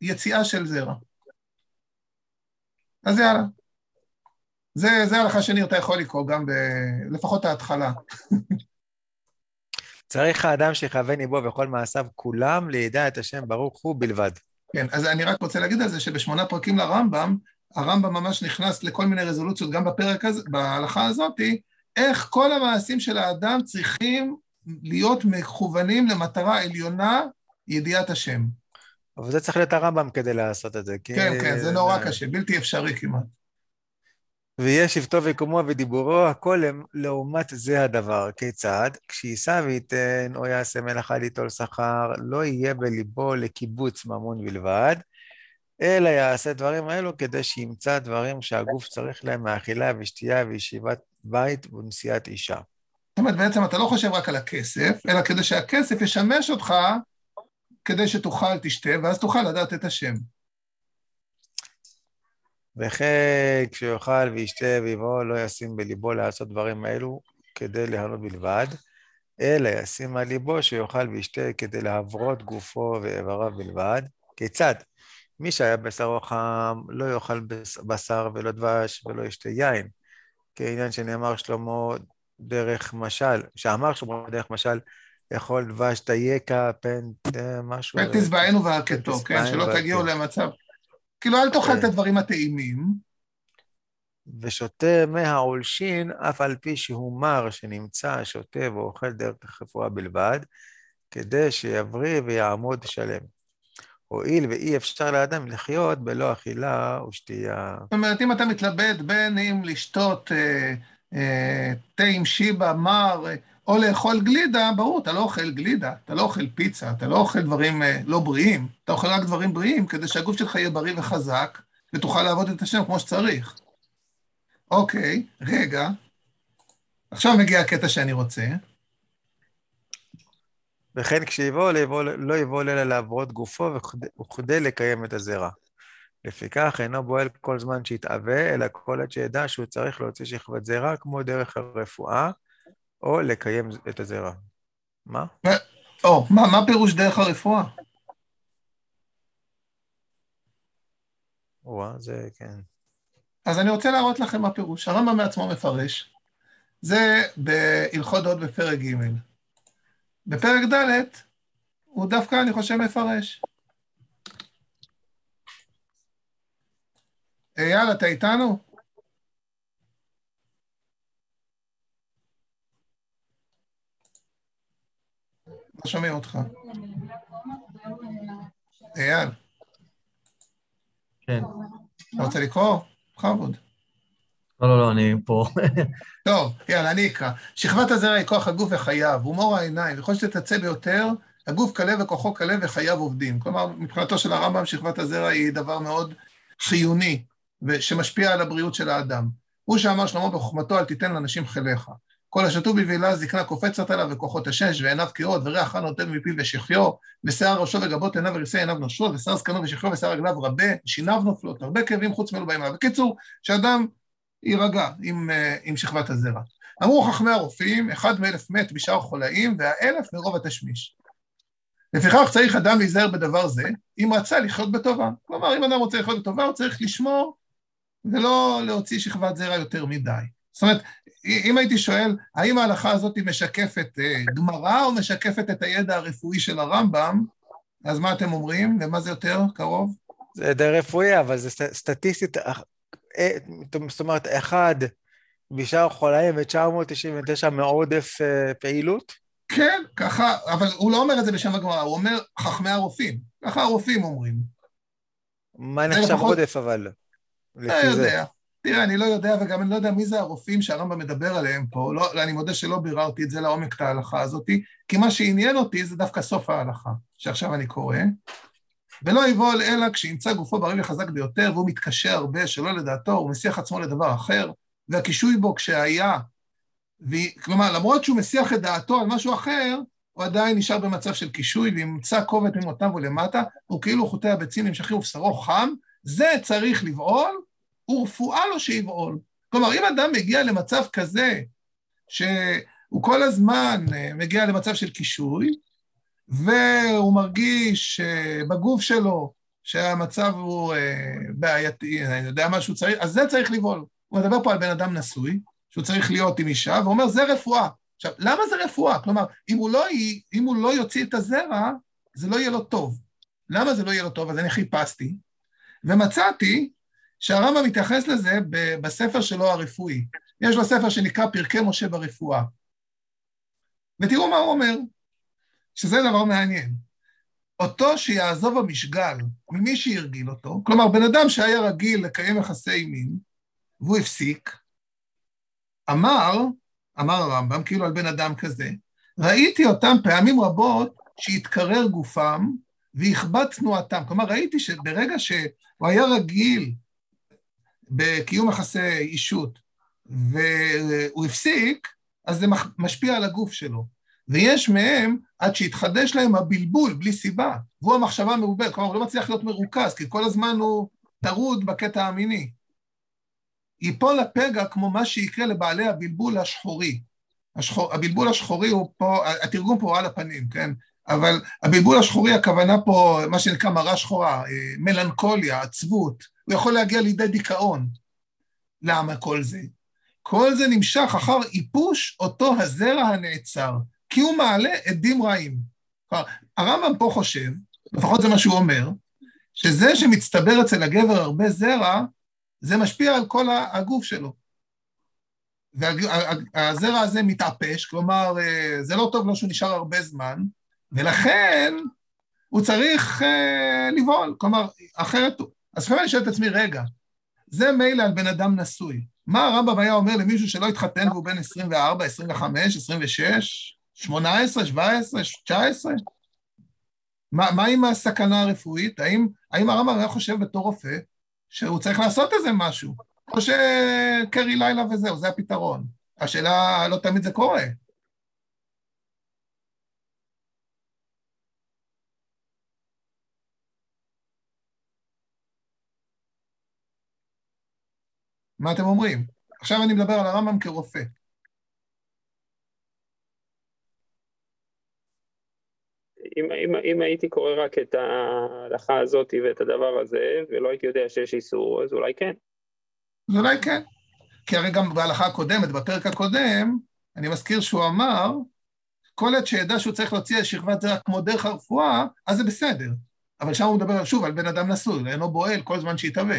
יציאה של זרע. אז יאללה. זה, זה הלכה שניר, אתה יכול לקרוא גם ב... לפחות ההתחלה. צריך האדם שיכוון ליבו וכל מעשיו כולם לידע את השם ברוך הוא בלבד. כן, אז אני רק רוצה להגיד על זה שבשמונה פרקים לרמב"ם, הרמב"ם ממש נכנס לכל מיני רזולוציות, גם בפרק הזה, בהלכה הזאתי, איך כל המעשים של האדם צריכים להיות מכוונים למטרה עליונה, ידיעת השם. אבל זה צריך להיות הרמב"ם כדי לעשות את זה. כן, כן, זה נורא קשה, בלתי אפשרי כמעט. ויהיה שבטו ויקומו ודיבורו, הכל הם לעומת זה הדבר. כיצד? כשישא וייתן או יעשה מלאכה ליטול שכר, לא יהיה בליבו לקיבוץ ממון בלבד, אלא יעשה דברים האלו כדי שימצא דברים שהגוף צריך להם מאכילה ושתייה וישיבת בית ונשיאת אישה. זאת אומרת, בעצם אתה לא חושב רק על הכסף, אלא כדי שהכסף ישמש אותך כדי שתאכל, תשתה, ואז תוכל לדעת את השם. וכן כשיאכל וישתה ויבוא לא ישים בליבו לעשות דברים האלו כדי ליהנות בלבד, אלא ישים על ליבו שיאכל וישתה כדי להברות גופו ואיבריו בלבד. כיצד? מי שהיה בשרו חם לא יאכל בשר ולא דבש ולא ישתה יין, כעניין שנאמר שלמה דרך משל, שאמר שלמה דרך משל, לאכול דבש תייקה, פן משהו... ותזבענו והכתו, כן? ותשבענו שלא. תגיעו למצב... כאילו, אל תאכל כן. את הדברים הטעימים, ושותה מהעולשין, אף על פי שהוא מר שנמצא, שותה ואוכל דרך רפואה בלבד, כדי שיבריא ויעמוד שלם. הואיל ואי אפשר לאדם לחיות בלא אכילה ושתייה. זאת אומרת, אם אתה מתלבט בין אם לשתות אה, אה, תה עם שיבה, מר, אה, או לאכול גלידה, ברור, אתה לא אוכל גלידה, אתה לא אוכל פיצה, אתה לא אוכל דברים אה, לא בריאים, אתה אוכל רק דברים בריאים כדי שהגוף שלך יהיה בריא וחזק, ותוכל לעבוד את השם כמו שצריך. אוקיי, רגע. עכשיו מגיע הקטע שאני רוצה. וכן כשיבוא, לא יבוא, לא אלא לעברות גופו וכדי- לקיים את הזרע. לפיכך אינו בועל כל זמן שיתאווה, אלא כל עת שידע שהוא צריך להוציא שכבת זרע, כמו דרך הרפואה, או לקיים את הזרע. מה? או, מה, מה פירוש דרך הרפואה? וואה, זה כן. אז אני רוצה להראות לכם מה פירוש. הרמב"ם בעצמו מפרש. זה בהלכות דעות בפרק ג'. בפרק ד' הוא דווקא, אני חושב, מפרש. אייל, אתה איתנו? לא שומעים אותך. אייל, כן. אתה רוצה לקרוא? בכבוד. לא, לא, לא, אני פה. טוב, יאללה, אני אקרא. שכבת הזרע היא כוח הגוף וחייו, הומור העיניים, וכל שתתצא ביותר, הגוף כלה וכוחו כלה וחייו עובדים. כלומר, מבחינתו של הרמב"ם, שכבת הזרע היא דבר מאוד חיוני, שמשפיע על הבריאות של האדם. הוא שאמר שלמה בחוכמתו, אל תיתן לאנשים חיליך. כל השתו בבהילה זקנה קופצת עליו וכוחות השש, ועיניו קהות, וריח חן נותן מפיו ושחיו, ושיער ראשו וגבות עיניו וריסי עיניו נושרות, ושיער זקנו ושחיו ושיער רגליו רבה, שיניו נופלות, הרבה כאבים חוץ מאלו באים. בקיצור, שאדם יירגע עם, אה, עם שכבת הזרע. אמרו חכמי הרופאים, אחד מאלף מת בשאר חולאים, והאלף מרוב התשמיש. לפיכך צריך אדם להיזהר בדבר זה, אם רצה לחיות בטובה. כלומר, אם אדם רוצה לחיות בטובה, הוא צריך לשמור ולא להוציא שכבת זרע יותר מדי. זאת אומרת, אם הייתי שואל, האם ההלכה הזאת משקפת אה, גמרא או משקפת את הידע הרפואי של הרמב"ם, אז מה אתם אומרים? למה זה יותר קרוב? זה די רפואי, אבל זה סטטיסטית, אה, זאת אומרת, אחד בשאר חולאים ו-999 מעודף אה, פעילות? כן, ככה, אבל הוא לא אומר את זה בשם הגמרא, הוא אומר חכמי הרופאים. ככה הרופאים אומרים. מה נחשב. עודף אבל? לא יודע. תראה, אני לא יודע, וגם אני לא יודע מי זה הרופאים שהרמב"ם מדבר עליהם פה. לא, אני מודה שלא ביררתי את זה לעומק, את ההלכה הזאת, כי מה שעניין אותי זה דווקא סוף ההלכה, שעכשיו אני קורא. ולא יבול אלא כשימצא גופו בריא וחזק ביותר, והוא מתקשה הרבה שלא לדעתו, הוא מסיח עצמו לדבר אחר, והקישוי בו כשהיה, ו... כלומר, למרות שהוא מסיח את דעתו על משהו אחר, הוא עדיין נשאר במצב של קישוי, וימצא כובד ממותיו ולמטה, הוא כאילו חוטי הביצים נמשכים ובשרו חם, זה צריך לבעול, ורפואה לו שיבעול. כלומר, אם אדם מגיע למצב כזה, שהוא כל הזמן אה, מגיע למצב של קישוי, והוא מרגיש אה, בגוף שלו שהמצב הוא אה, בעייתי, אני יודע מה שהוא צריך, אז זה צריך לבעול. הוא מדבר פה על בן אדם נשוי, שהוא צריך להיות עם אישה, ואומר, זה רפואה. עכשיו, למה זה רפואה? כלומר, אם הוא לא, אם הוא לא יוציא את הזרע, זה לא יהיה לו טוב. למה זה לא יהיה לו טוב? אז אני חיפשתי, ומצאתי שהרמב"ם מתייחס לזה בספר שלו הרפואי. יש לו ספר שנקרא פרקי משה ברפואה. ותראו מה הוא אומר, שזה דבר מעניין. אותו שיעזוב המשגל ממי שהרגיל אותו, כלומר, בן אדם שהיה רגיל לקיים יחסי מין, והוא הפסיק, אמר, אמר הרמב"ם, כאילו על בן אדם כזה, ראיתי אותם פעמים רבות שהתקרר גופם והכבד תנועתם. כלומר, ראיתי שברגע שהוא היה רגיל בקיום יחסי אישות והוא הפסיק, אז זה משפיע על הגוף שלו. ויש מהם, עד שהתחדש להם הבלבול, בלי סיבה, והוא המחשבה המעובדת, כלומר, הוא לא מצליח להיות מרוכז, כי כל הזמן הוא טרוד בקטע המיני. ייפול הפגע כמו מה שיקרה לבעלי הבלבול השחורי. השחור, הבלבול השחורי הוא פה, התרגום פה הוא על הפנים, כן? אבל הבלבול השחורי, הכוונה פה, מה שנקרא מראה שחורה, אה, מלנכוליה, עצבות, הוא יכול להגיע לידי דיכאון. למה כל זה? כל זה נמשך אחר איפוש אותו הזרע הנעצר, כי הוא מעלה עדים רעים. כלומר, הרמב"ם פה חושב, לפחות זה מה שהוא אומר, שזה שמצטבר אצל הגבר הרבה זרע, זה משפיע על כל הגוף שלו. והזרע הזה מתעפש, כלומר, אה, זה לא טוב לו שהוא נשאר הרבה זמן, ולכן הוא צריך אה, לבעול, כלומר, אחרת הוא... אז לפעמים אני שואל את עצמי, רגע, זה מילא על בן אדם נשוי. מה הרמב"ם היה אומר למישהו שלא התחתן והוא בן 24, 25, 26, 18, 17, 19? מה, מה עם הסכנה הרפואית? האם, האם הרמב"ם היה חושב בתור רופא שהוא צריך לעשות איזה משהו? או שקרי לילה וזהו, זה הפתרון. השאלה, לא תמיד זה קורה. מה אתם אומרים? עכשיו אני מדבר על הרמב"ם כרופא. אם, אם, אם הייתי קורא רק את ההלכה הזאת ואת הדבר הזה, ולא הייתי יודע שיש איסור, אז אולי כן. אז אולי כן. כי הרי גם בהלכה הקודמת, בפרק הקודם, אני מזכיר שהוא אמר, כל עת שידע שהוא צריך להוציא שכבת זרע כמו דרך הרפואה, אז זה בסדר. אבל שם הוא מדבר שוב על בן אדם נשוי, אינו בועל כל זמן שיתהווה.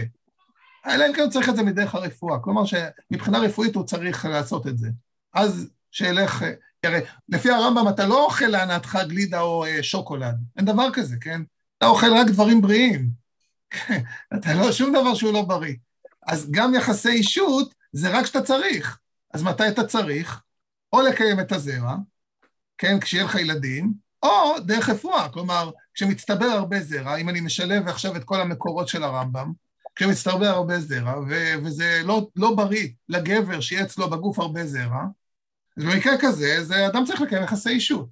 אלא אם כן הוא צריך את זה מדרך הרפואה. כלומר שמבחינה רפואית הוא צריך לעשות את זה. אז שילך, הרי לפי הרמב"ם אתה לא אוכל להנאתך גלידה או אה, שוקולד, אין דבר כזה, כן? אתה אוכל רק דברים בריאים. אתה לא, שום דבר שהוא לא בריא. אז גם יחסי אישות זה רק כשאתה צריך. אז מתי אתה צריך? או לקיים את הזרע, כן, כשיהיה לך ילדים, או דרך רפואה, כלומר, כשמצטבר הרבה זרע, אם אני משלב עכשיו את כל המקורות של הרמב"ם, כשמצטבר הרבה זרע, ו- וזה לא, לא בריא לגבר שיהיה אצלו בגוף הרבה זרע, אז במקרה כזה, זה אדם צריך לקיים יחסי אישות.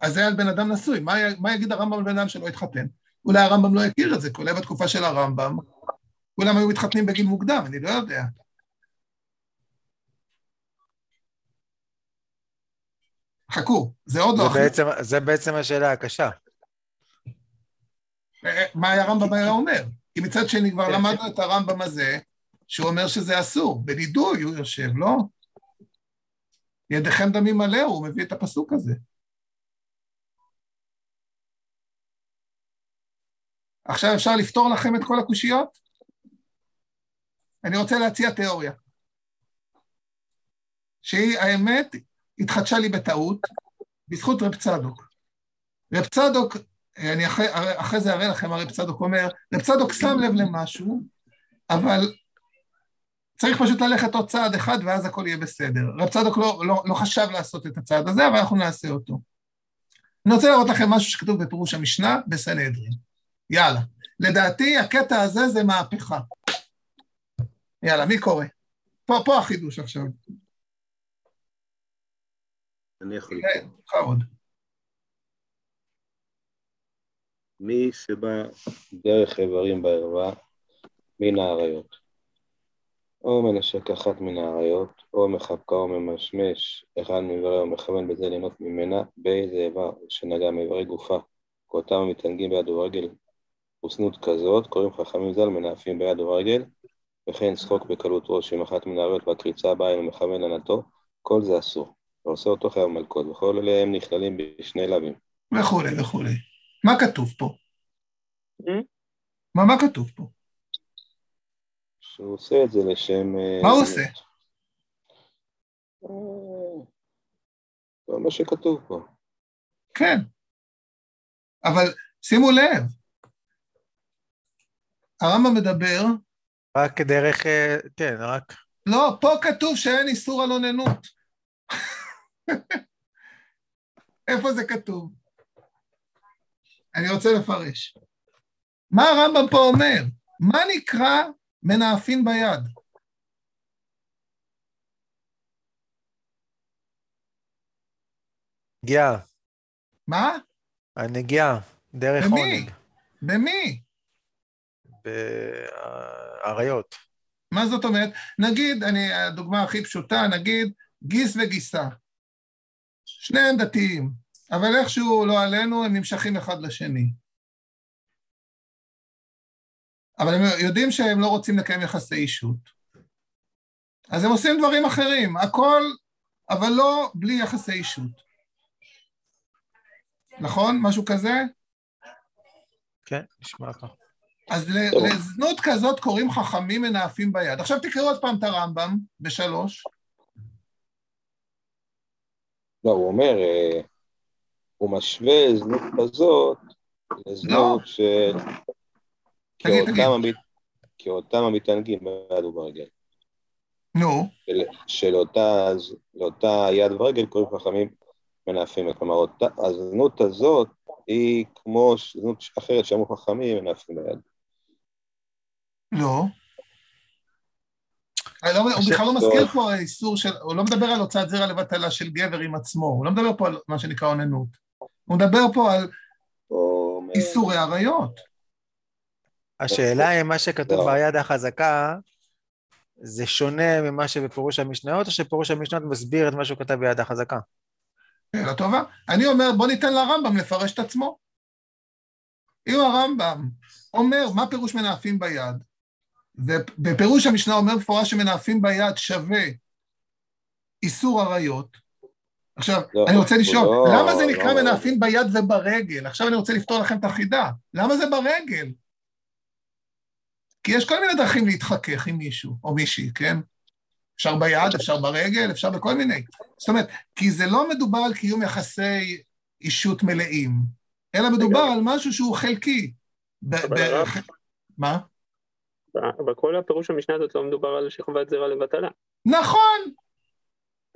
אז זה על בן אדם נשוי, מה, מה יגיד הרמב"ם על בן אדם שלא התחתן? אולי הרמב"ם לא יכיר את זה, כולל בתקופה של הרמב"ם, כולם היו מתחתנים בגיל מוקדם, אני לא יודע. חכו, זה עוד זה לא... בעצם, זה בעצם השאלה הקשה. אה, מה הרמב"ם היה אומר? כי מצד שני כבר כן, למדנו את הרמב"ם הזה, שהוא אומר שזה אסור. בנידוי הוא יושב, לא? ידיכם דמים מלאו, הוא מביא את הפסוק הזה. עכשיו אפשר לפתור לכם את כל הקושיות? אני רוצה להציע תיאוריה. שהיא, האמת, התחדשה לי בטעות, בזכות רב צדוק. רב צדוק, אני אחרי, אחרי זה אראה לכם, הרב צדוק אומר, רב צדוק שם לב למשהו, אבל צריך פשוט ללכת עוד צעד אחד ואז הכל יהיה בסדר. רב צדוק לא, לא, לא חשב לעשות את הצעד הזה, אבל אנחנו נעשה אותו. אני רוצה להראות לכם משהו שכתוב בפירוש המשנה בסנהדרין. יאללה. לדעתי הקטע הזה זה מהפכה. יאללה, מי קורא? פה, פה החידוש עכשיו. אני יכול כן, חרוד. מי שבא דרך איברים בערווה מן האריות, או מנשק אחת מן האריות, או מחבקה או ממשמש אחד מאיבריה ומכוון בזה ליהנות ממנה, באיזה איבר שנגע מאיברי גופה, כאותם המתענגים ביד וברגל וסנות כזאת, קוראים חכמים ז"ל מנאפים ביד וברגל, וכן צחוק בקלות ראש עם אחת מן האריות והקריצה בעין ומכוון לנתו, כל זה אסור, ועושה אותו חייב מלכות, וכל אלה הם נכללים בשני לאווים. וכולי וכולי. מה כתוב פה? אה? מה, מה כתוב פה? שהוא עושה את זה לשם... אה, מה הוא עושה? אה, זה מה שכתוב פה. כן. אבל שימו לב, הרמב"ם מדבר, רק דרך, אה, כן, רק... לא, פה כתוב שאין איסור על אוננות. איפה זה כתוב? אני רוצה לפרש. מה הרמב"ם פה אומר? מה נקרא מנאפין ביד? נגיעה, מה? הנגיעה, דרך במי? עונג, במי? באריות. מה זאת אומרת? נגיד, אני, הדוגמה הכי פשוטה, נגיד גיס וגיסה. שניהם דתיים, אבל איכשהו, לא עלינו, הם נמשכים אחד לשני. אבל הם יודעים שהם לא רוצים לקיים יחסי אישות. אז הם עושים דברים אחרים, הכל, אבל לא בלי יחסי אישות. נכון? משהו כזה? כן, נשמע ככה. אז ל- לזנות כזאת קוראים חכמים מנאפים ביד. עכשיו תקראו עוד פעם את הרמב"ם, בשלוש. לא, הוא אומר, אה, הוא משווה זנות כזאת לזנות לא. ש... תגיד, תגיד. כאותם המתענגים ביד וברגל. נו, של- שלאותה לאותה יד ורגל קוראים חכמים מנאפים. כלומר, אותה, הזנות הזאת היא כמו זנות אחרת שאמרו חכמים מנאפים ביד. לא. לא, הוא בכלל לא מזכיר פה איסור של, הוא לא מדבר על הוצאת זרע לבטלה של גבר עם עצמו, הוא לא מדבר פה על מה שנקרא אוננות. הוא מדבר פה על איסורי עריות. השאלה אם מה שכתוב לא. ביד החזקה זה שונה ממה שבפירוש המשניות, או שפירוש המשניות מסביר את מה שהוא כתב ביד החזקה? שאלה טובה. אני אומר, בוא ניתן לרמב"ם לפרש את עצמו. אם הרמב"ם אומר מה פירוש מנאפים ביד, ובפירוש המשנה אומר במפורש שמנאפים ביד שווה איסור עריות, עכשיו, לא, אני רוצה לשאול, לא- למה זה נקרא לא- מנאפים ביד וברגל? עכשיו אני רוצה לפתור לכם את החידה. למה זה ברגל? כי יש כל מיני דרכים להתחכך עם מישהו או מישהי, כן? אפשר ביד, אפשר ברגל, אפשר בכל מיני. זאת אומרת, כי זה לא מדובר על קיום יחסי אישות מלאים, אלא מדובר על משהו שהוא חלקי. מה? בכל הפירוש המשנה הזאת לא מדובר על שכבת זרע לבטלה. נכון,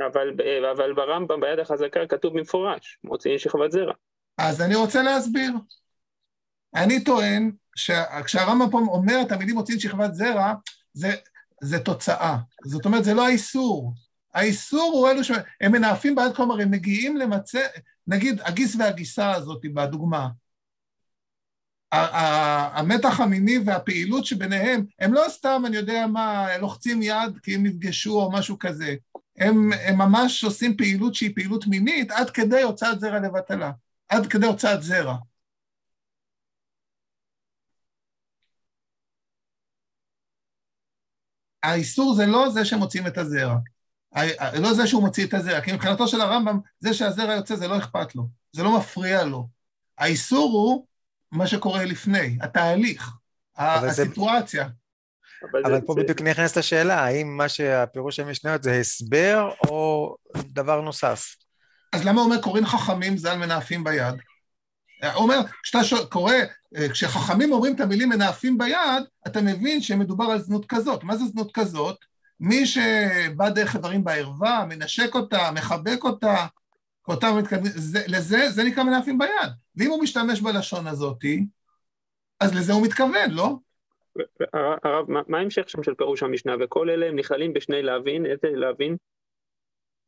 אבל, ב- אבל ברמב"ם ביד החזקה כתוב במפורש, מוציאים שכבת זרע. אז אני רוצה להסביר. אני טוען שכשהרמב"ם פה אומר את המילים מוציאים שכבת זרע, זה, זה תוצאה. זאת אומרת, זה לא האיסור. האיסור הוא אלו שהם מנאפים ביד, כלומר, הם מגיעים למצא, נגיד, הגיס והגיסה הזאת בדוגמה. המתח המיני והפעילות שביניהם, הם לא סתם, אני יודע מה, לוחצים יד כי הם נפגשו או משהו כזה. הם, הם ממש עושים פעילות שהיא פעילות מינית עד כדי הוצאת זרע לבטלה. עד כדי הוצאת זרע. האיסור זה לא זה שמוציאים את הזרע. לא זה שהוא מוציא את הזרע, כי מבחינתו של הרמב"ם, זה שהזרע יוצא זה לא אכפת לו, זה לא מפריע לו. האיסור הוא מה שקורה לפני, התהליך, ה- אבל זה- הסיטואציה. אבל, אבל זה, פה זה, בדיוק נכנסת השאלה, האם מה שהפירוש המשניות זה הסבר או דבר נוסף? אז למה אומר קוראים חכמים ז"ל מנאפים ביד? הוא אומר, כשאתה שואל- קורא, אה, כשחכמים אומרים את המילים מנאפים ביד, אתה מבין שמדובר על זנות כזאת. מה זה זנות כזאת? מי שבא דרך איברים בערווה, מנשק אותה, מחבק אותה, אותם זה, לזה, זה נקרא מנאפים ביד. ואם הוא משתמש בלשון הזאתי, אז לזה הוא מתכוון, לא? הרב, מה, ההמשך שם של פירוש המשנה? וכל אלה הם נכללים בשני להבין, איזה להבין?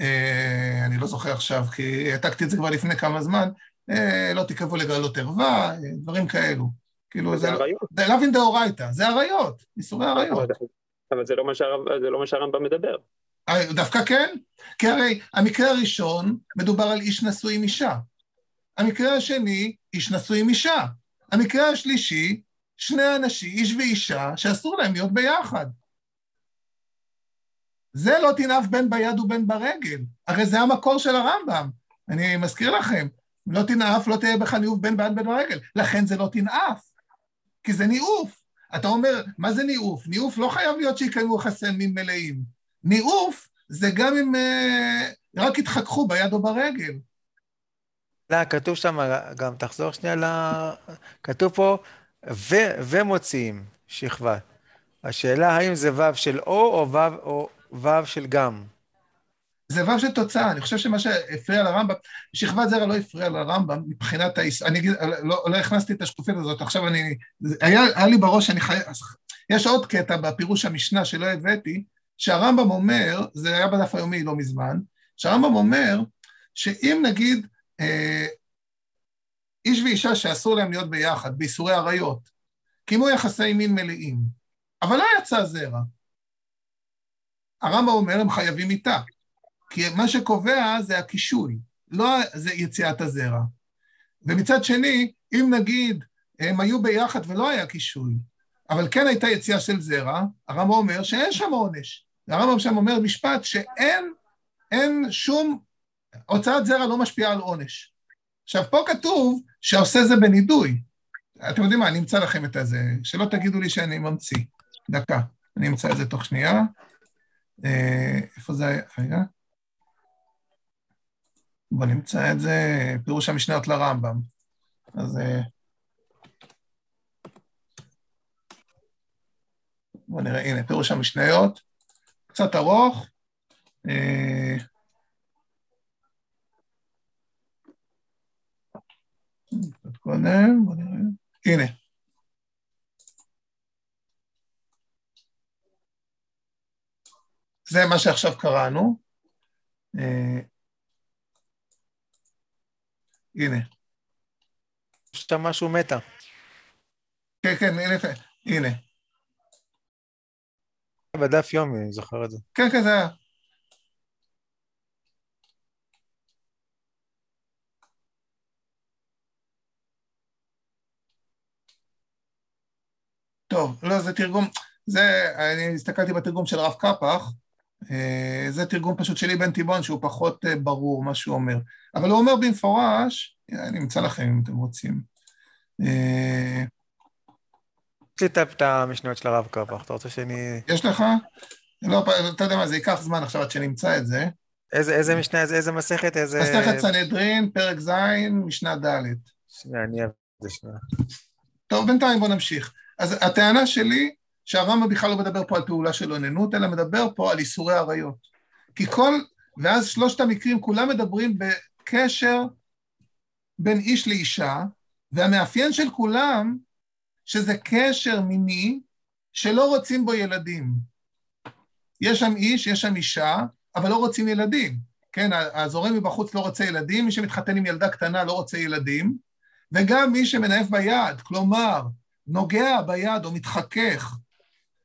אה, אני לא זוכר עכשיו, כי העתקתי את זה כבר לפני כמה זמן, אה, לא תקרבו לגלות ערווה, אה, דברים כאלו. כאילו, זה לא... לאווין דאורייתא, זה עריות, איסורי עריות. אבל, זה לא מה זה לא מה שהרמב"ם מדבר. דווקא כן, כי הרי המקרה הראשון מדובר על איש נשוי עם אישה. המקרה השני, איש נשוי עם אישה. המקרה השלישי, שני אנשים, איש ואישה, שאסור להם להיות ביחד. זה לא תנאף בין ביד ובין ברגל. הרי זה המקור של הרמב"ם. אני מזכיר לכם, לא תנאף, לא תהיה בך ניאוף בין ביד ובין ברגל. לכן זה לא תנאף, כי זה ניאוף. אתה אומר, מה זה ניאוף? ניאוף לא חייב להיות שיקיימו יחסי מין מלאים. ניאוף זה גם אם אה, רק יתחככו ביד או ברגל. לא, כתוב שם, גם תחזור שנייה ל... כתוב פה, ו, ומוציאים שכבה. השאלה האם זה וו של או או וו, או וו של גם. זה וו של תוצאה, אני חושב שמה שהפריע לרמב"ם, שכבת זרע לא הפריע לרמב"ם מבחינת האיס... אני אגיד, לא, לא הכנסתי את השקופית הזאת, עכשיו אני... היה, היה לי בראש, אני חייב... יש עוד קטע בפירוש המשנה שלא הבאתי, שהרמב"ם אומר, זה היה בדף היומי לא מזמן, שהרמב"ם אומר שאם נגיד אה, איש ואישה שאסור להם להיות ביחד, באיסורי עריות, קיימו יחסי מין מלאים, אבל לא יצא זרע. הרמב"ם אומר, הם חייבים מיתה. כי מה שקובע זה הקישוי, לא זה יציאת הזרע. ומצד שני, אם נגיד הם היו ביחד ולא היה קישוי, אבל כן הייתה יציאה של זרע, הרמב"ם אומר שאין שם עונש. הרמב"ם שם אומר משפט שאין אין שום, הוצאת זרע לא משפיעה על עונש. עכשיו, פה כתוב שעושה זה בנידוי. אתם יודעים מה, אני אמצא לכם את הזה, שלא תגידו לי שאני ממציא. דקה, אני אמצא את זה תוך שנייה. אה, איפה זה היה? רגע. בוא נמצא את זה, פירוש המשניות לרמב"ם. אז... אה, בוא נראה, הנה, פירוש המשניות, קצת ארוך. אה, קצת קודם, בוא נראה. הנה. זה מה שעכשיו קראנו. אה, הנה. יש שם משהו מטה. כן, כן, הנה, הנה. בדף יומי, אני זוכר את זה. כן, כן, זה היה. טוב, לא, זה תרגום, זה, אני הסתכלתי בתרגום של הרב קפח, אה, זה תרגום פשוט שלי בן תיבון, שהוא פחות אה, ברור מה שהוא אומר. אבל הוא אומר במפורש, אני אמצא לכם אם אתם רוצים. אה, יש לי את- המשניות של הרב קרפח, אתה רוצה שאני... יש לך? לא, אתה יודע מה, זה ייקח זמן עכשיו עד שנמצא את זה. איזה, איזה משנה, איזה, איזה מסכת, איזה... מסכת סנהדרין, פרק ז', משנה ד'. שנייה, אני אעבור את זה שנייה. טוב, בינתיים בוא נמשיך. אז הטענה שלי, שהרמב"ם בכלל לא מדבר פה על פעולה של אוננות, אלא מדבר פה על איסורי עריות. כי כל, ואז שלושת המקרים כולם מדברים בקשר בין איש לאישה, והמאפיין של כולם, שזה קשר מיני שלא רוצים בו ילדים. יש שם איש, יש שם אישה, אבל לא רוצים ילדים. כן, הזורם מבחוץ לא רוצה ילדים, מי שמתחתן עם ילדה קטנה לא רוצה ילדים, וגם מי שמנאף ביד, כלומר, נוגע ביד או מתחכך,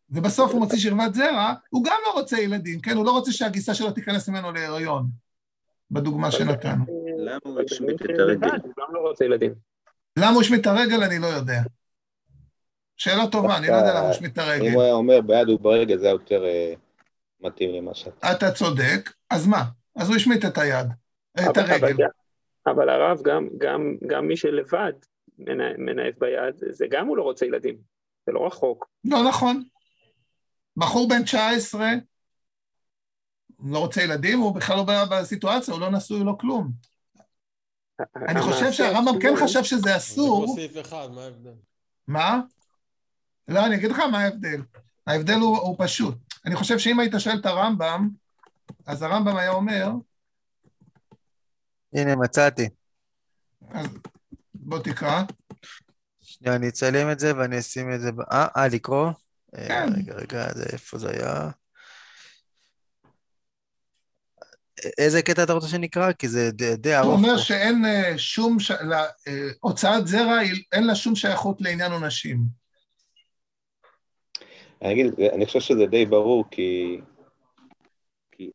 ובסוף הוא מוציא שכבת זרע, הוא גם לא רוצה ילדים, כן? הוא לא רוצה שהגיסה שלו תיכנס ממנו להיריון, בדוגמה שנתנו. למה הוא השמיט את הרגל? הוא גם לא רוצה ילדים. למה הוא השמיט את הרגל? אני לא יודע. שאלה טובה, אני לא יודע למה הוא השמיט את אם הרגל. הוא היה אומר ביד וברגל, זה היה יותר אה, מתאים למה שאתה... אתה צודק, אז מה? אז הוא השמיט את היד, את הרגל. אבל הרב, גם- גם- גם מי שלבד מנאף ביד, זה גם הוא לא רוצה ילדים. זה לא רחוק. לא נכון. בחור בן 19, הוא לא רוצה ילדים, הוא בכלל לא בסיטואציה, הוא לא נשוי, לא כלום. אני חושב שהרמב"ם כן חשב שזה זה אסור. כמו סעיף אחד, מה ההבדל? מה? לא, אני אגיד לך מה ההבדל. ההבדל הוא, הוא פשוט. אני חושב שאם היית שואל את הרמב"ם, אז הרמב"ם היה אומר, הנה, מצאתי. אז בוא תקרא. שנייה, אני אצלם את זה ואני אשים את זה ב... אה, אה, לקרוא? אה, כן. רגע, רגע, זה, איפה זה היה? איזה קטע אתה רוצה שנקרא? כי זה די, די הוא ארוך אומר פה. שאין אה, שום, ש... לה- אה, הוצאת זרע, אין לה שום שייכות לעניין עונשים. אני אגיד, אני חושב שזה די ברור, כי... כי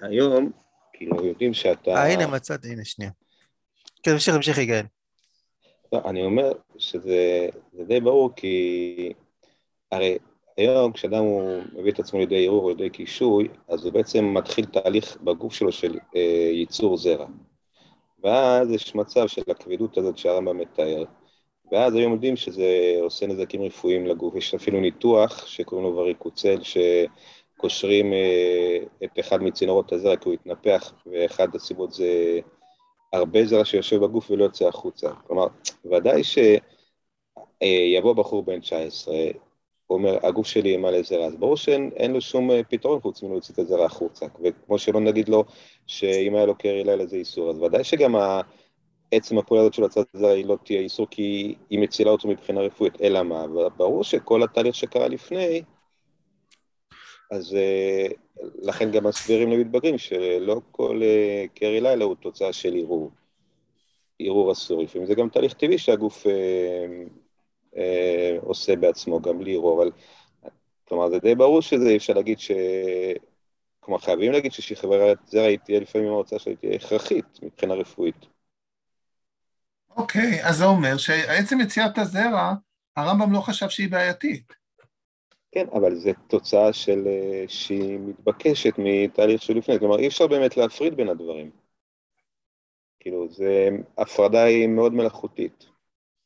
היום, כאילו, יודעים שאתה... אה, הנה, מצאתי, הנה, שנייה. כן, תמשיך, תמשיך, יגאל. לא, אני אומר שזה זה די ברור, כי הרי היום כשאדם הוא מביא את עצמו לידי ערעור או לידי קישוי, אז הוא בעצם מתחיל תהליך בגוף שלו של אה, ייצור זרע. ואז יש מצב של הכבדות הזאת שהרמב"ם מתאר, ואז היום יודעים שזה עושה נזקים רפואיים לגוף, יש אפילו ניתוח שקוראים לו וריקוצל, שקושרים אה, את אחד מצינורות הזרע כי הוא התנפח, ואחד הסיבות זה הרבה זרע שיושב בגוף ולא יוצא החוצה. כלומר, ודאי שיבוא בחור בן 19, הוא אומר, הגוף שלי מלא זרע, אז ברור שאין אין לו שום אה, פתרון חוץ מלהוציא את הזרע החוצה. וכמו שלא נגיד לו שאם היה לו קרי לילה זה איסור, אז ודאי שגם ה... עצם הפעולה הזאת של הצעת זרע היא לא תהיה איסור כי היא מצילה אותו מבחינה רפואית, אלא מה? ברור שכל התהליך שקרה לפני, אז אה, לכן גם מסבירים למתבגרים שלא כל אה, קרי לילה הוא תוצאה של ערעור. ערעור אסור, לפעמים זה גם תהליך טבעי שהגוף אה, אה, עושה בעצמו, גם בלי ערעור, אבל כלומר זה די ברור שזה, אפשר להגיד ש... כלומר חייבים להגיד ששחררת זרע היא תהיה לפעמים ההוצאה שלה תהיה הכרחית מבחינה רפואית. אוקיי, אז זה אומר שעצם יציאת הזרע, הרמב"ם לא חשב שהיא בעייתית. כן, אבל זו תוצאה של, אה, שהיא מתבקשת מתהליך שלפני, כלומר אי אפשר באמת להפריד בין הדברים. כאילו, זה, הפרדה היא מאוד מלאכותית.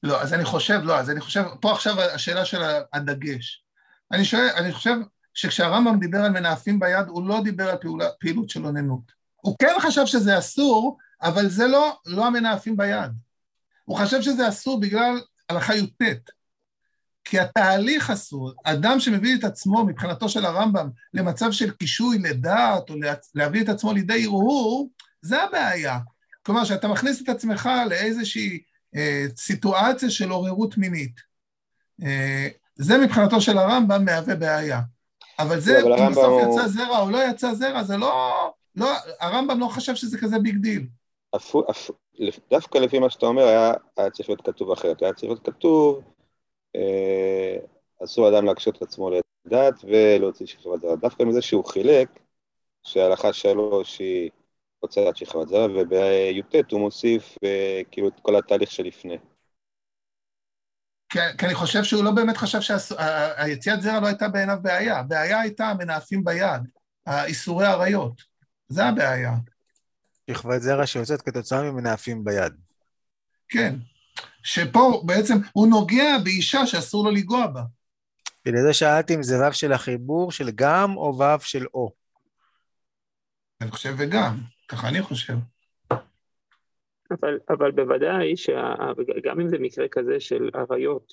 לא, אז אני חושב, לא, אז אני חושב, פה עכשיו השאלה של הדגש. אני שואל, אני חושב שכשהרמב"ם דיבר על מנאפים ביד, הוא לא דיבר על פעולה, פעילות של אוננות. הוא כן חשב שזה אסור, אבל זה לא, לא המנאפים ביד. הוא חשב שזה אסור בגלל הלכה י"ט. כי התהליך אסור, אדם שמביא את עצמו מבחינתו של הרמב"ם למצב של קישוי לדעת או להביא את עצמו לידי הרהור, זה הבעיה. כלומר, שאתה מכניס את עצמך לאיזושהי אה, סיטואציה של עוררות מינית. אה, זה מבחינתו של הרמב"ם מהווה בעיה. אבל זה, אבל אם הרמב"ם בסוף הוא- יצא זרע או לא יצא זרע, זה לא, לא, הרמב"ם לא חשב שזה כזה big deal. אפו- אפ- דווקא לפי מה שאתה אומר, היה, היה צריך להיות כתוב אחרת. היה צריך להיות כתוב, אסור אדם להקשות את עצמו לדעת ולהוציא שכבת זרע. דווקא מזה שהוא חילק, שההלכה שלוש היא הוצאת שכבת זרע, ובי"ט הוא מוסיף אה, כאילו את כל התהליך שלפני. כי, כי אני חושב שהוא לא באמת חשב שהיציאת זרע לא הייתה בעיניו בעיה. הבעיה הייתה המנאפים ביד, האיסורי עריות. זה הבעיה, שכבת זרע שיוצאת כתוצאה ממנאפים ביד. כן. שפה בעצם הוא נוגע באישה שאסור לו לנגוע בה. בגלל זה שאלתי אם זה וו של החיבור של גם או וו של או. אני חושב וגם, ככה אני חושב. אבל, אבל בוודאי שגם אם זה מקרה כזה של אריות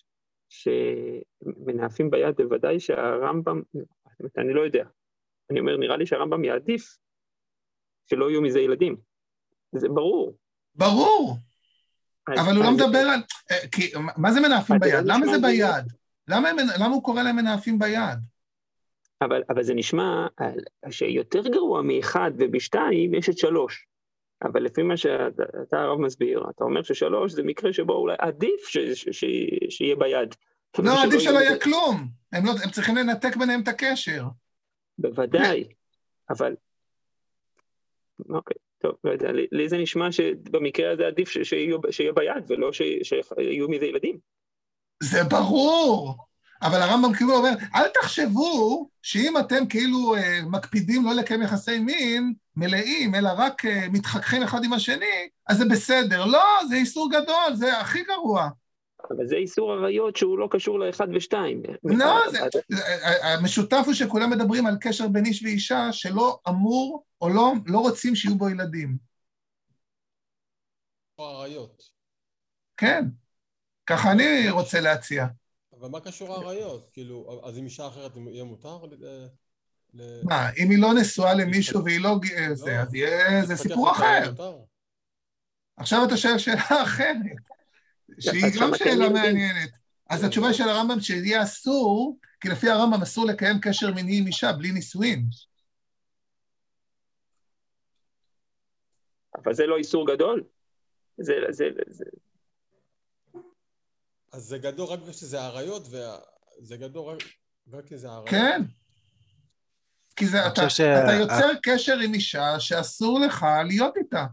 שמנאפים ביד, בוודאי שהרמב"ם, אני לא יודע, אני אומר, נראה לי שהרמב"ם יעדיף שלא יהיו מזה ילדים. זה ברור. ברור. אבל הוא לא מדבר על... אה, מה זה מנאפים ביד? למה זה ביד? למה, למה הוא קורא להם מנאפים ביד? אבל, אבל זה נשמע שיותר גרוע מאחד ובשתיים יש את שלוש. אבל לפי מה שאתה הרב מסביר, אתה אומר ששלוש זה מקרה שבו אולי עדיף ש, ש, ש, שיהיה ביד. לא, עדיף שלא יהיה כלום. הם, לא, הם צריכים לנתק ביניהם את הקשר. בוודאי, אבל... אוקיי, טוב, לא יודע, לי, זה נשמע שבמקרה הזה עדיף שיהיה ביד ולא שיהיו מזה ילדים. זה ברור. אבל הרמב"ם כאילו אומר, אל תחשבו שאם אתם כאילו אה, מקפידים לא לקיים יחסי מין מלאים, אלא רק אה, מתחככים אחד עם השני, אז זה בסדר. לא, זה איסור גדול, זה הכי גרוע. אבל זה איסור עריות שהוא לא קשור לאחד ושתיים. לא, זה, המשותף הוא שכולם מדברים על קשר בין איש ואישה שלא אמור או לא, לא רוצים שיהיו בו ילדים. או עריות. כן, ככה אני רוצה להציע. אבל מה קשור האריות? כאילו, אז אם אישה אחרת יהיה מותר? מה, אם היא לא נשואה למישהו והיא לא זה, לא, אז יהיה, זה סיפור אחר. עכשיו אתה שואל שאלה אחרת, שהיא גם שאלה מעניינת. אז התשובה של הרמב"ם שיהיה אסור, כי לפי הרמב"ם אסור לקיים קשר מיני עם אישה בלי נישואין. אבל זה לא איסור גדול. זה, זה, זה, אז זה גדול רק בגלל שזה אריות, וזה גדול רק כי זה אריות. כן. כי זה, אתה, ש... אתה יוצר קשר עם אישה שאסור לך להיות איתה.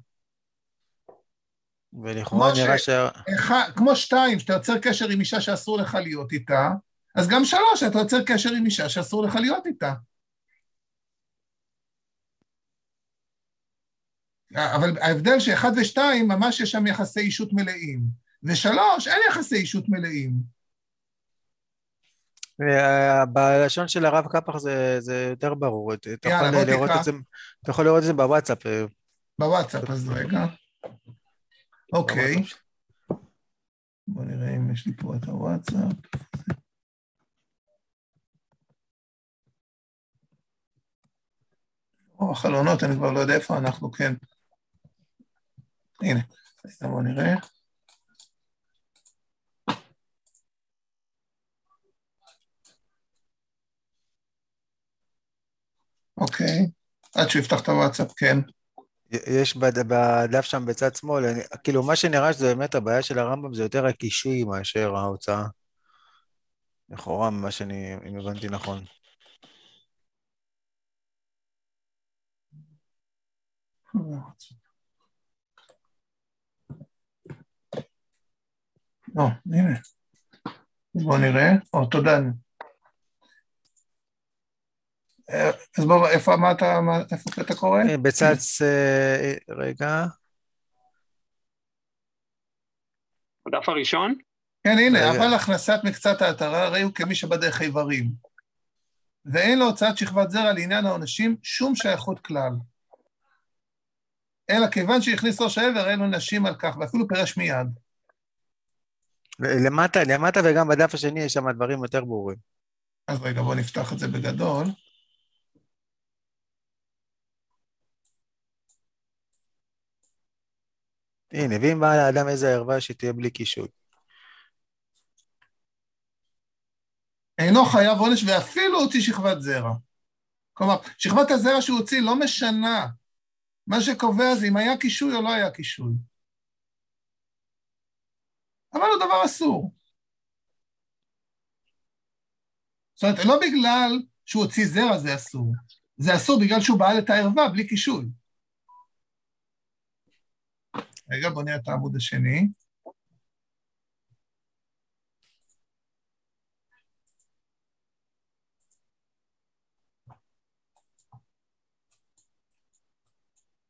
ולכאורה נראה ש... ש... כמו שתיים, שאתה יוצר קשר עם אישה שאסור לך להיות איתה, אז גם שלוש, אתה יוצר קשר עם אישה שאסור לך להיות איתה. אבל ההבדל שאחד ושתיים, ממש יש שם יחסי אישות מלאים. ושלוש, אין יחסי אישות מלאים. בלשון של הרב קפח זה, זה יותר ברור, אתה יכול, לראות את זה, אתה יכול לראות את זה בוואטסאפ. בוואטסאפ, אז רגע. אוקיי. בוא נראה אם יש לי פה את הוואטסאפ. או החלונות, אני כבר לא יודע איפה אנחנו, כן. הנה, בוא נראה. אוקיי, עד שהוא יפתח את הוואטסאפ, כן. יש בדף שם בצד שמאל, אני, כאילו מה שנראה שזה באמת הבעיה של הרמב"ם זה יותר הקישוי מאשר ההוצאה. לכאורה, ממה שאני, אם הבנתי נכון. לא, הנה. בואו נראה. או, תודה. אז בוא, איפה, אתה, איפה אתה קורא? אה, בצד, אה, רגע. הדף הראשון? כן, הנה, אבל הכנסת מקצת העטרה הרי הוא כמי שבדרך איברים. ואין להוצאת שכבת זרע לעניין העונשים שום שייכות כלל. אלא כיוון שהכניס ראש העבר, אין נשים על כך, ואפילו פירש מיד. למטה, למטה וגם בדף השני יש שם דברים יותר ברורים. אז רגע, בואו נפתח את זה בגדול. הנה, ואם בא לאדם איזה ערווה שתהיה בלי קישוי. אינו חייב עונש ואפילו הוציא שכבת זרע. כלומר, שכבת הזרע שהוא הוציא לא משנה. מה שקובע זה אם היה קישוי או לא היה קישוי. אבל הוא דבר אסור. זאת אומרת, לא בגלל שהוא הוציא זרע זה אסור. זה אסור בגלל שהוא בעל את הערווה בלי קישוי. רגע, בוא נראה את העמוד השני.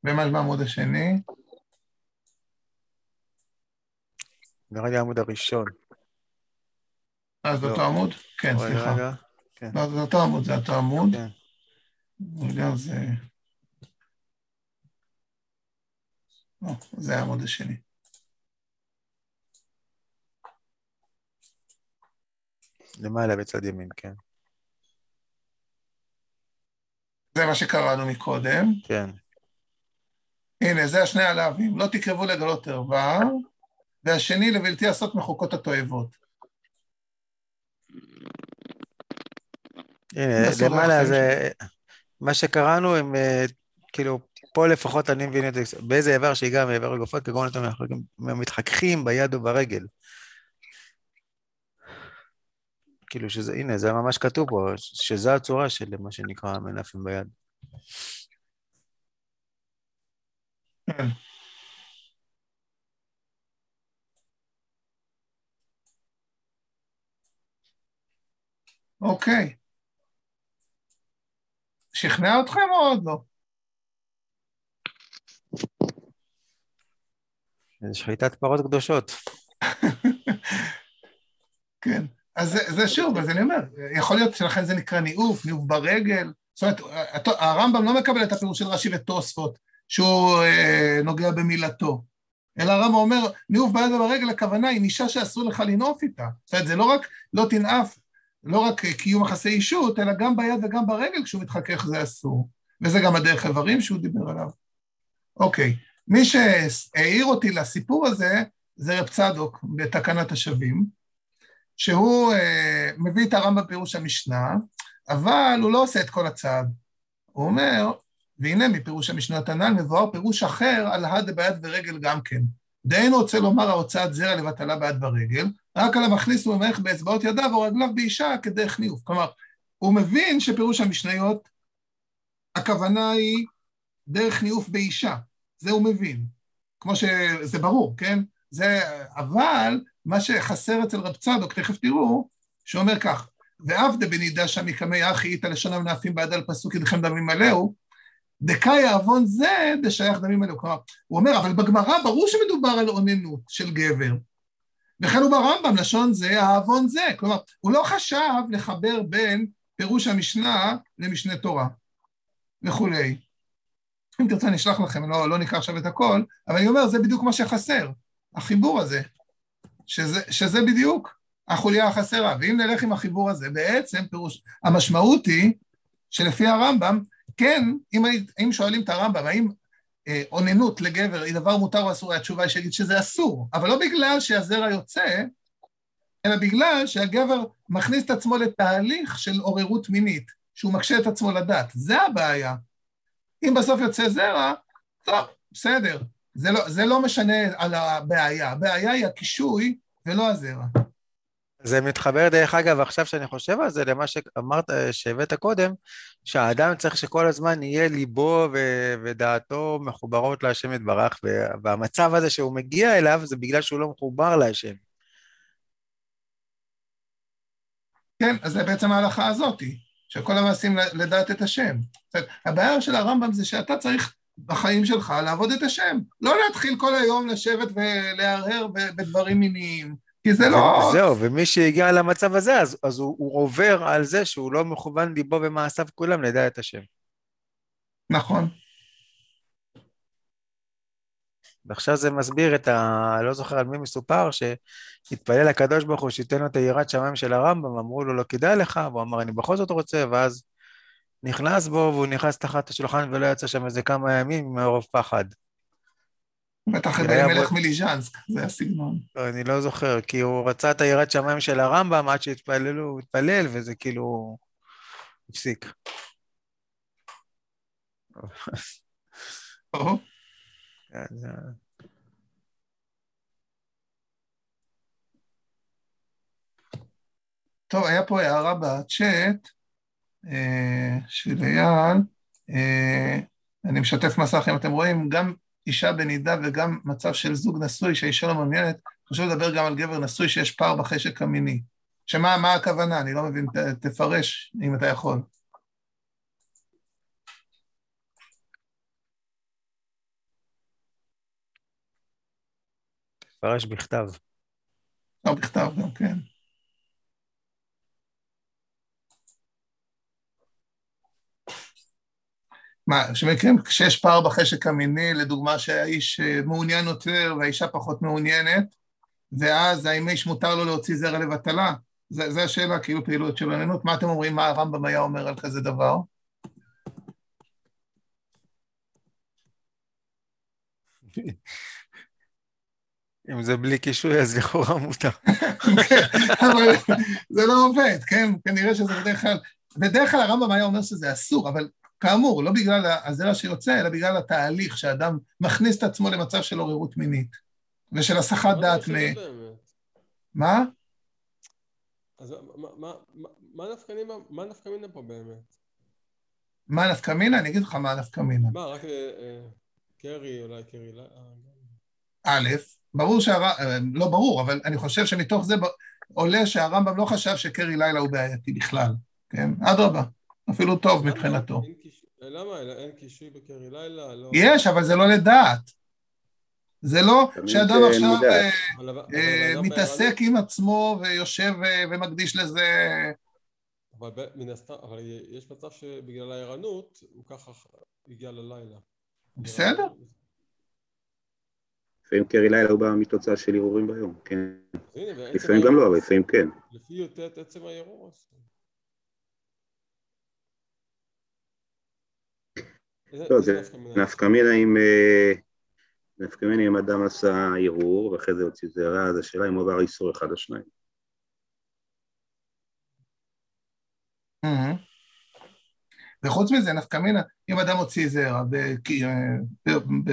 ומה בעמוד השני? נראה לי העמוד הראשון. אה, זה אותו לא. עמוד? כן, סליחה. כן. לא, זה אותו עמוד, זה אותו עמוד. כן. רגע, זה... לא, זה העמוד השני. למעלה בצד ימין, כן. זה מה שקראנו מקודם. כן. הנה, זה השני הלאווים. לא תקרבו לגלות ערווה, והשני לבלתי לעשות מחוקות התועבות. הנה, למעלה זה... מה שקראנו, הם אה, כאילו, פה לפחות אני מבין את זה, באיזה איבר שהגיע מאיבר הגופות, כגון אתם מתחככים ביד וברגל. כאילו שזה, הנה, זה ממש כתוב פה, שזו הצורה של מה שנקרא מנפים ביד. כן. אוקיי. שכנע אתכם או עוד לא? שחיטת פרות קדושות. כן. אז זה, זה שוב, אז אני אומר, יכול להיות שלכן זה נקרא ניאוף, ניאוף ברגל. זאת אומרת, הרמב"ם לא מקבל את הפירוש של רש"י ותוספות, שהוא אה, נוגע במילתו. אלא הרמב"ם אומר, ניאוף ביד וברגל, הכוונה היא נישה שאסור לך לנאוף איתה. זאת אומרת, זה לא רק לא תנאף, לא רק קיום יחסי אישות, אלא גם ביד וגם ברגל, כשהוא מתחכך זה אסור. וזה גם הדרך איברים שהוא דיבר עליו. אוקיי, מי שהעיר אותי לסיפור הזה, זה רב צדוק בתקנת השבים, שהוא אה, מביא את הרמב"ם בפירוש המשנה, אבל הוא לא עושה את כל הצעד. הוא אומר, והנה מפירוש המשנות הנ"ל מבואר פירוש אחר על הד ביד ורגל גם כן. דהיינו רוצה לומר ההוצאת זרע לבטלה ביד ורגל, רק על המכניס וממעך באצבעות ידיו או רגליו באישה כדרך ניאוף. כלומר, הוא מבין שפירוש המשניות, הכוונה היא דרך ניאוף באישה. זה הוא מבין. כמו שזה ברור, כן? זה, אבל מה שחסר אצל רב צדוק, תכף תראו, שאומר כך, ועבדה בנידה שם מקמי אחי איתה לשונם נאפים בעד על פסוק ידכם דמים מלאו, דקאי העוון זה דשייך דמים מלאו. כלומר, הוא אומר, אבל בגמרא ברור שמדובר על אוננות של גבר. וכן הוא ברמב"ם, לשון זה, העוון זה. כלומר, הוא לא חשב לחבר בין פירוש המשנה למשנה תורה וכולי. אם תרצה אני אשלח לכם, לא, לא נקרא עכשיו את הכל, אבל אני אומר, זה בדיוק מה שחסר, החיבור הזה, שזה, שזה בדיוק החוליה החסרה. ואם נלך עם החיבור הזה, בעצם פירוש, המשמעות היא שלפי הרמב"ם, כן, אם, אם שואלים את הרמב"ם, האם אה, אוננות לגבר היא דבר מותר או אסור, התשובה היא שיגיד שזה אסור, אבל לא בגלל שהזרע יוצא, אלא בגלל שהגבר מכניס את עצמו לתהליך של עוררות מינית, שהוא מקשה את עצמו לדת. זה הבעיה. אם בסוף יוצא זרע, טוב, בסדר. זה לא, זה לא משנה על הבעיה. הבעיה היא הקישוי ולא הזרע. זה מתחבר, דרך אגב, עכשיו שאני חושב על זה, למה שאמרת, שהבאת קודם, שהאדם צריך שכל הזמן יהיה ליבו ו- ודעתו מחוברות להשם יתברך, והמצב הזה שהוא מגיע אליו זה בגלל שהוא לא מחובר להשם. כן, אז זה בעצם ההלכה הזאתי, שכל המעשים לדעת את השם. זאת אומרת, הבעיה של הרמב"ם זה שאתה צריך בחיים שלך לעבוד את השם, לא להתחיל כל היום לשבת ולהרהר בדברים מיניים, כי זה לא... זהו, ומי שהגיע למצב הזה, אז, אז הוא, הוא עובר על זה שהוא לא מכוון ליבו ומעשיו כולם לדע את השם. נכון. ועכשיו זה מסביר את ה... לא זוכר על מי מסופר, שהתפלל הקדוש ברוך הוא שייתן לו את היראת שמיים של הרמב"ם, אמרו לו לא כדאי לך, והוא אמר אני בכל זאת רוצה, ואז נכנס בו והוא נכנס תחת השולחן ולא יצא שם איזה כמה ימים מרוב פחד. בטח את אלימלך מליז'נסק, זה הסגנון. לא, אני לא זוכר, כי הוא רצה את היראת שמיים של הרמב"ם עד שהתפללו, הוא התפלל, וזה כאילו... הפסיק. טוב, היה פה הערה בצ'אט של אייל, אני משתף מסך, אם אתם רואים, גם אישה בנידה וגם מצב של זוג נשוי שהאישה לא מעוניינת, חשוב לדבר גם על גבר נשוי שיש פער בחשק המיני. שמה מה הכוונה? אני לא מבין, תפרש אם אתה יכול. תפרש בכתב. לא בכתב גם, כן. מה, שמקרים כשיש פער בחשק המיני, לדוגמה שהאיש אה, מעוניין יותר והאישה פחות מעוניינת, ואז האם האיש מותר לו להוציא זרע לבטלה? זו השאלה, כאילו פעילות של עננות. מה אתם אומרים, מה הרמב"ם היה אומר על כזה דבר? אם זה בלי קישוי, אז לכאורה מותר. אבל זה לא עובד, כן? כנראה שזה בדרך כלל... בדרך כלל הרמב"ם היה אומר שזה אסור, אבל כאמור, לא בגלל הזרע שיוצא, אלא בגלל התהליך שאדם מכניס את עצמו למצב של עוררות מינית, ושל הסחת דעת מ... מה? אז מה נפקא מינה פה באמת? מה נפקא מינה? אני אגיד לך מה נפקא מינה. מה, רק אה, אה, קרי, אולי קרי... לא, אה, א', ברור שהרמב"ם, לא ברור, אבל אני חושב שמתוך זה עולה שהרמב"ם לא חשב שקרי לילה הוא בעייתי בכלל, כן? אדרבה, אפילו טוב מבחינתו. למה? אין קישוי בקרי לילה? לא- יש, אבל זה לא לדעת. זה לא שאדם עכשיו מתעסק עם עצמו ויושב ומקדיש לזה... אבל מן הסתם, אבל יש מצב שבגלל הערנות הוא ככה הגיע ללילה. בסדר. לפעמים קרי לילה הוא בא מתוצאה של ערעורים ביום, כן. לפעמים גם לא, אבל לפעמים כן. לפי י"ט עצם הערעור. לא, זה נפקא מינה אם... נפקא מינה אם אדם עשה ערעור ואחרי זה הוציא זרע, אז השאלה אם הוא עבר איסור אחד או שניים. וחוץ מזה, נפקא מינה, אם אדם הוציא זרע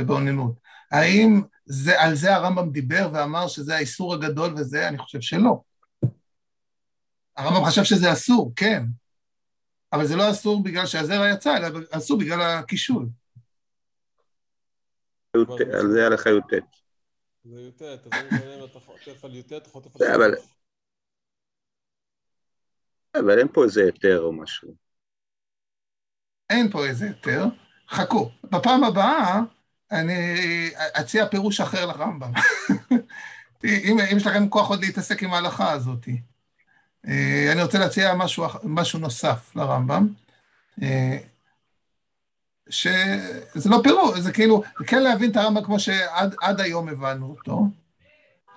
באוננות, האם זה, על זה הרמב"ם דיבר ואמר שזה האיסור הגדול וזה? אני חושב שלא. הרמב"ם חשב שזה אסור, כן. אבל זה לא אסור בגלל שהזרע יצא, אלא אסור בגלל הקישול. על זה הלכה י"ט. זה י"ט, אז אם אתה חוטף על י"ט, אתה חוטף על שלוש. אבל אין פה איזה היתר או משהו. אין פה איזה היתר. חכו, בפעם הבאה אני אציע פירוש אחר לרמב"ם. אם, אם יש לכם כוח עוד להתעסק עם ההלכה הזאת. אה, אני רוצה להציע משהו, משהו נוסף לרמב"ם, אה, שזה לא פירוש, זה כאילו, כן להבין את הרמב"ם כמו שעד היום הבנו אותו,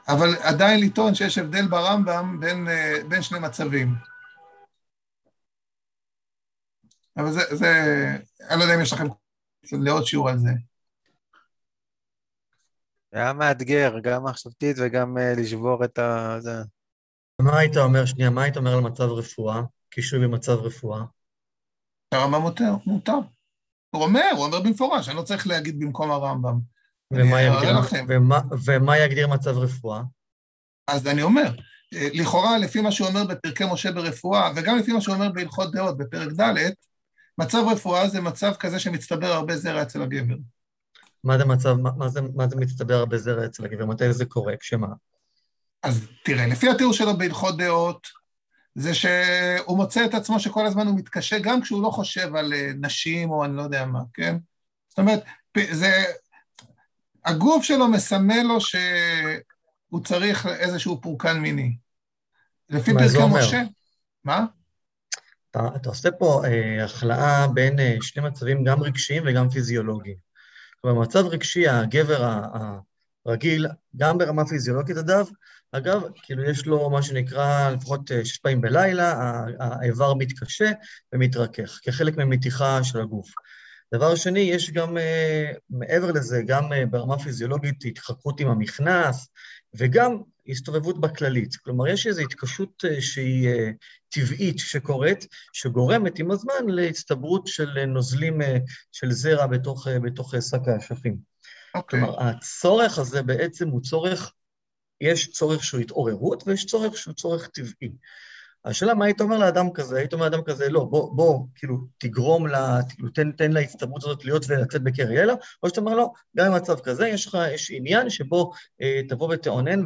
אבל עדיין לטעון שיש הבדל ברמב"ם בין, אה, בין שני מצבים. אבל זה, זה, אני לא יודע אם יש לכם לעוד שיעור על זה. היה מאתגר, גם מחשבתית וגם uh, לשבור את ה... זה. מה היית אומר, שנייה, מה היית אומר על מצב רפואה? קישוי במצב רפואה? הרמב"ם מותר, מותר. הוא אומר, הוא אומר במפורש, אני לא צריך להגיד במקום הרמב"ם. ומה יגדיר, ומה, ומה יגדיר מצב רפואה? אז אני אומר, אה, לכאורה, לפי מה שהוא אומר בפרקי משה ברפואה, וגם לפי מה שהוא אומר בהלכות דעות בפרק ד', מצב רפואה זה מצב כזה שמצטבר הרבה זרע אצל הגבר. מה זה מצב, מה זה, מה זה מצטבר הרבה זרע אצל הגבר? מתי זה קורה? כשמה? אז תראה, לפי התיאור שלו בהלכות דעות, זה שהוא מוצא את עצמו שכל הזמן הוא מתקשה, גם כשהוא לא חושב על אה, נשים או אני לא יודע מה, כן? זאת אומרת, זה... הגוף שלו מסמל לו שהוא צריך איזשהו פורקן מיני. לפי פרקי משה... מה? אתה, אתה עושה פה אה, הכלאה בין אה, שני מצבים גם רגשיים וגם פיזיולוגיים. במצב רגשי, הגבר הרגיל, גם ברמה פיזיולוגית, אגב, אגב, כאילו יש לו מה שנקרא לפחות אה, שש פעמים בלילה, האיבר מתקשה ומתרכך, כחלק ממתיחה של הגוף. דבר שני, יש גם, אה, מעבר לזה, גם אה, ברמה פיזיולוגית, התחכות עם המכנס, וגם הסתובבות בכללית. כלומר, יש איזו התקשות שהיא טבעית שקורית, שגורמת עם הזמן להצטברות של נוזלים של זרע בתוך, בתוך שק האשכים. Okay. אוקיי. כלומר, הצורך הזה בעצם הוא צורך, יש צורך שהוא התעוררות ויש צורך שהוא צורך טבעי. השאלה מה היית אומר לאדם כזה? היית אומר לאדם כזה, לא, בוא, בוא, כאילו, תגרום לה, כאילו, תן, תן להצטברות הזאת להיות ולצאת בקריילה, או שאתה אומר לו, גם במצב כזה, יש לך, יש עניין שבו אה, תבוא ותאונן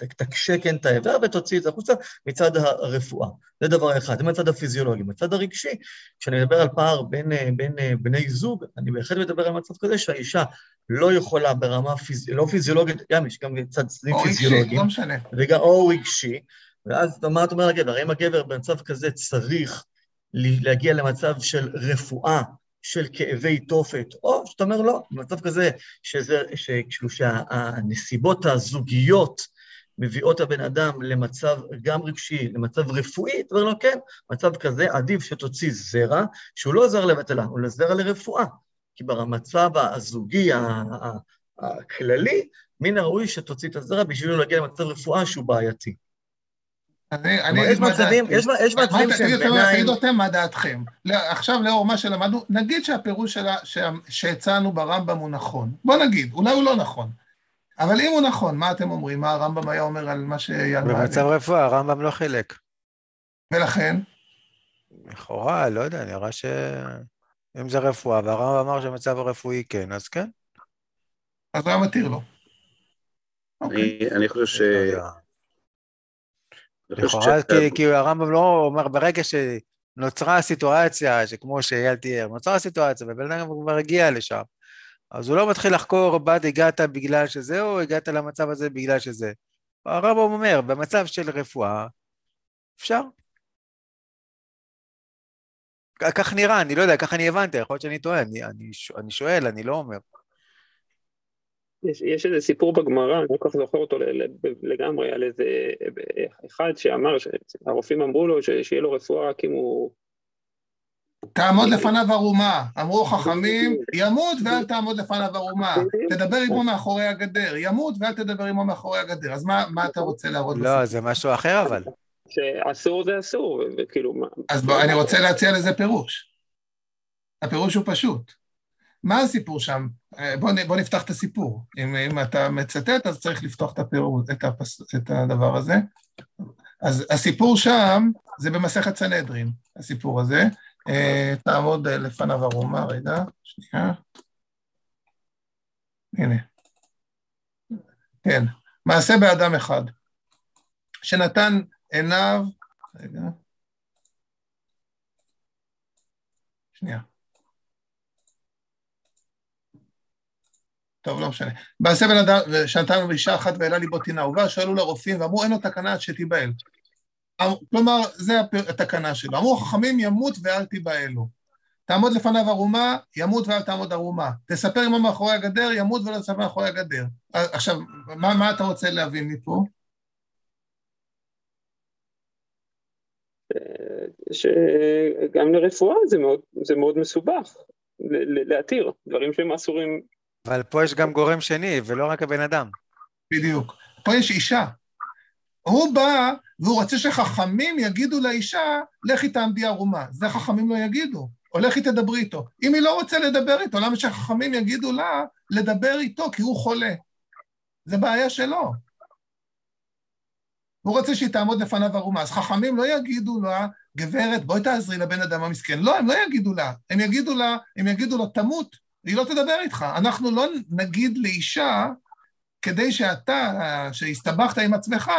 ותקשה כן את האיבר ותוציא את זה החוצה מצד הרפואה. זה דבר אחד, זה מצד הפיזיולוגי. מצד הרגשי, כשאני מדבר על פער בין, אה, בין אה, בני זוג, אני בהחלט מדבר על מצב כזה שהאישה לא יכולה ברמה פיז... לא פיזיולוגית, גם יש גם מצד צדדים פיזיולוגיים. או רגשי, לא משנה. וגם, או רגשי. ואז מה אתה אומר לגבר? האם הגבר במצב כזה צריך להגיע למצב של רפואה של כאבי תופת, או שאתה אומר לא, במצב כזה, שזה, שכאילו שהנסיבות הזוגיות מביאות הבן אדם למצב גם רגשי, למצב רפואי, אתה אומר לו כן, מצב כזה עדיף שתוציא זרע, שהוא לא זרע לבטלה, הוא לזרע לרפואה. כי במצב הזוגי הכללי, מן הראוי שתוציא את הזרע בשביל להגיע למצב רפואה שהוא בעייתי. אני, אני יש מצבים, יש, יש מצבים שהם בעיניי... תגידו אתם מה דעתכם. עכשיו, לאור מה שלמדנו, נגיד שהפירוש שהצענו ברמב"ם הוא נכון. בוא נגיד, אולי הוא לא נכון. אבל אם הוא נכון, מה אתם אומרים? מה הרמב"ם היה אומר על מה שאייל מעלה? במצב רפואה, הרמב"ם לא חילק. ולכן? לכאורה, לא יודע, נראה ש... אם זה רפואה, והרמב"ם אמר שהמצב הרפואי כן, אז כן. אז הוא היה מתיר לו. אני חושב ש... לכאורה, כי הרמב"ם לא אומר, ברגע שנוצרה הסיטואציה, שכמו שאייל תיאר, נוצרה הסיטואציה, ובן אדם כבר הגיע לשם, אז הוא לא מתחיל לחקור, בת, הגעת בגלל שזה, או הגעת למצב הזה בגלל שזה. הרמב"ם אומר, במצב של רפואה, אפשר. כך נראה, אני לא יודע, ככה אני הבנתי, יכול להיות שאני טועה, אני, אני, אני שואל, אני לא אומר. יש, יש איזה סיפור בגמרא, אני לא כל כך זוכר אותו לגמרי, על איזה אחד שאמר, שהרופאים אמרו לו שיהיה לו רפואה רק אם הוא... תעמוד לפניו ערומה, אמרו חכמים, ימות ואל תעמוד לפניו ערומה, תדבר עמו מאחורי הגדר, ימות ואל תדבר עמו מאחורי הגדר, אז מה, מה אתה רוצה להראות? לא, זה משהו אחר אבל. שאסור זה אסור, וכאילו מה... אז בוא, אני רוצה להציע לזה פירוש. הפירוש הוא פשוט. מה הסיפור שם? אה, בוא, נפתח את הסיפור. אם, אם אתה מצטט, אז צריך לפתוח את, הפירוש, את, הפס, את הדבר הזה. אז הסיפור שם זה במסכת סנהדרין, הסיפור הזה. אה, תעמוד לפניו ערומה, רגע, שנייה. הנה. כן, מעשה באדם אחד, שנתן עיניו, רגע, שנייה. טוב, לא משנה. מעשה בן אדם, שנתן לו אישה אחת והעלה ליבו טינה ובא, שאלו לרופאים ואמרו, אין לו תקנה עד שתיבהל. כלומר, זה התקנה שלו. אמרו, חכמים ימות ואל תיבהלו. תעמוד לפניו ערומה, ימות ואל תעמוד ערומה. תספר עמו מאחורי הגדר, ימות ולא תספר מאחורי הגדר. עכשיו, מה, מה אתה רוצה להבין מפה? שגם לרפואה זה מאוד, זה מאוד מסובך להתיר דברים שהם אסורים. אבל פה יש גם גורם שני, ולא רק הבן אדם. בדיוק. פה יש אישה. הוא בא והוא רוצה שחכמים יגידו לאישה, לכי תעמדי ערומה. זה חכמים לא יגידו, או לכי תדברי איתו. אם היא לא רוצה לדבר איתו, למה שחכמים יגידו לה לדבר איתו כי הוא חולה? זה בעיה שלו. הוא רוצה שהיא תעמוד לפניו ערומה. אז חכמים לא יגידו לה, גברת, בואי תעזרי לבן אדם המסכן. לא, הם לא יגידו לה. הם יגידו לה, הם יגידו לה, תמות, והיא לא תדבר איתך. אנחנו לא נגיד לאישה, כדי שאתה, שהסתבכת עם עצמך,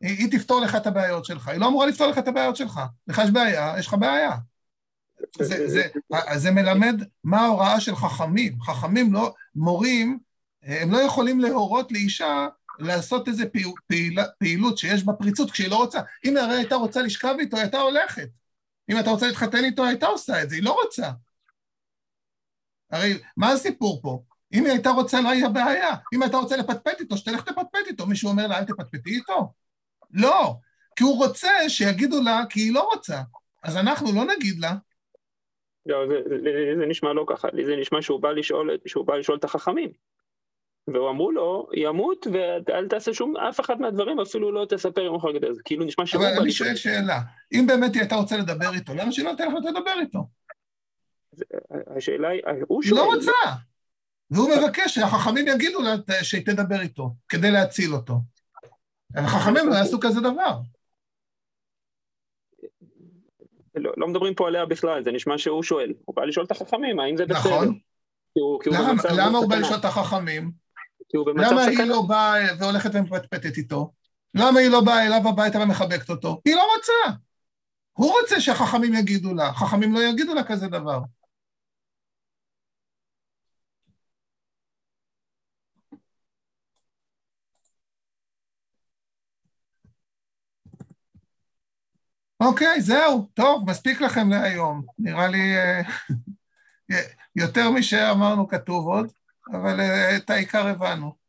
היא, היא תפתור לך את הבעיות שלך. היא לא אמורה לפתור לך את הבעיות שלך. לך יש בעיה, יש לך בעיה. זה, זה, זה מלמד מה ההוראה של חכמים. חכמים לא, מורים, הם לא יכולים להורות לאישה לעשות איזה פעיל, פעיל, פעילות שיש בה פריצות כשהיא לא רוצה. אם הרי הייתה רוצה לשכב איתו, היא הייתה הולכת. אם הייתה רוצה להתחתן איתו, היא הייתה עושה את זה, היא לא רוצה. הרי מה הסיפור פה? אם היא הייתה רוצה, לא היה בעיה. אם הייתה רוצה לפטפט איתו, שתלך תפטפט איתו. מישהו אומר לה, אל תפטפטי איתו? לא, כי הוא רוצה שיגידו לה, כי היא לא רוצה. אז אנחנו לא נגיד לה. לא, זה, זה, זה נשמע לא ככה, זה נשמע שהוא בא לשאול, שהוא בא לשאול את החכמים. והוא אמרו לו, ימות ואל תעשה שום, אף אחד מהדברים, אפילו לא תספר עם אוכל גדול. זה כאילו נשמע שהוא בא לשאול. אבל אני שואל שאלה, אם באמת היא הייתה רוצה לדבר איתו, למה שהיא לא תלך לדבר איתו? השאלה היא, הוא שואל... היא לא רוצה. והוא מבקש שהחכמים יגידו לה שהיא תדבר איתו, כדי להציל אותו. החכמים לא יעשו כזה דבר. לא, לא מדברים פה עליה בכלל, זה נשמע שהוא שואל. הוא בא לשאול את החכמים, האם זה בסדר? נכון. למה, למה הוא בא לשאול את החכמים? למה היא לא באה והולכת ומפטפטת איתו? למה היא לא באה אליו הביתה ומחבקת אותו? היא לא רוצה. הוא רוצה שהחכמים יגידו לה, חכמים לא יגידו לה כזה דבר. אוקיי, זהו, טוב, מספיק לכם להיום. נראה לי, אה, יותר משאמרנו כתוב עוד, אבל אה, את העיקר הבנו.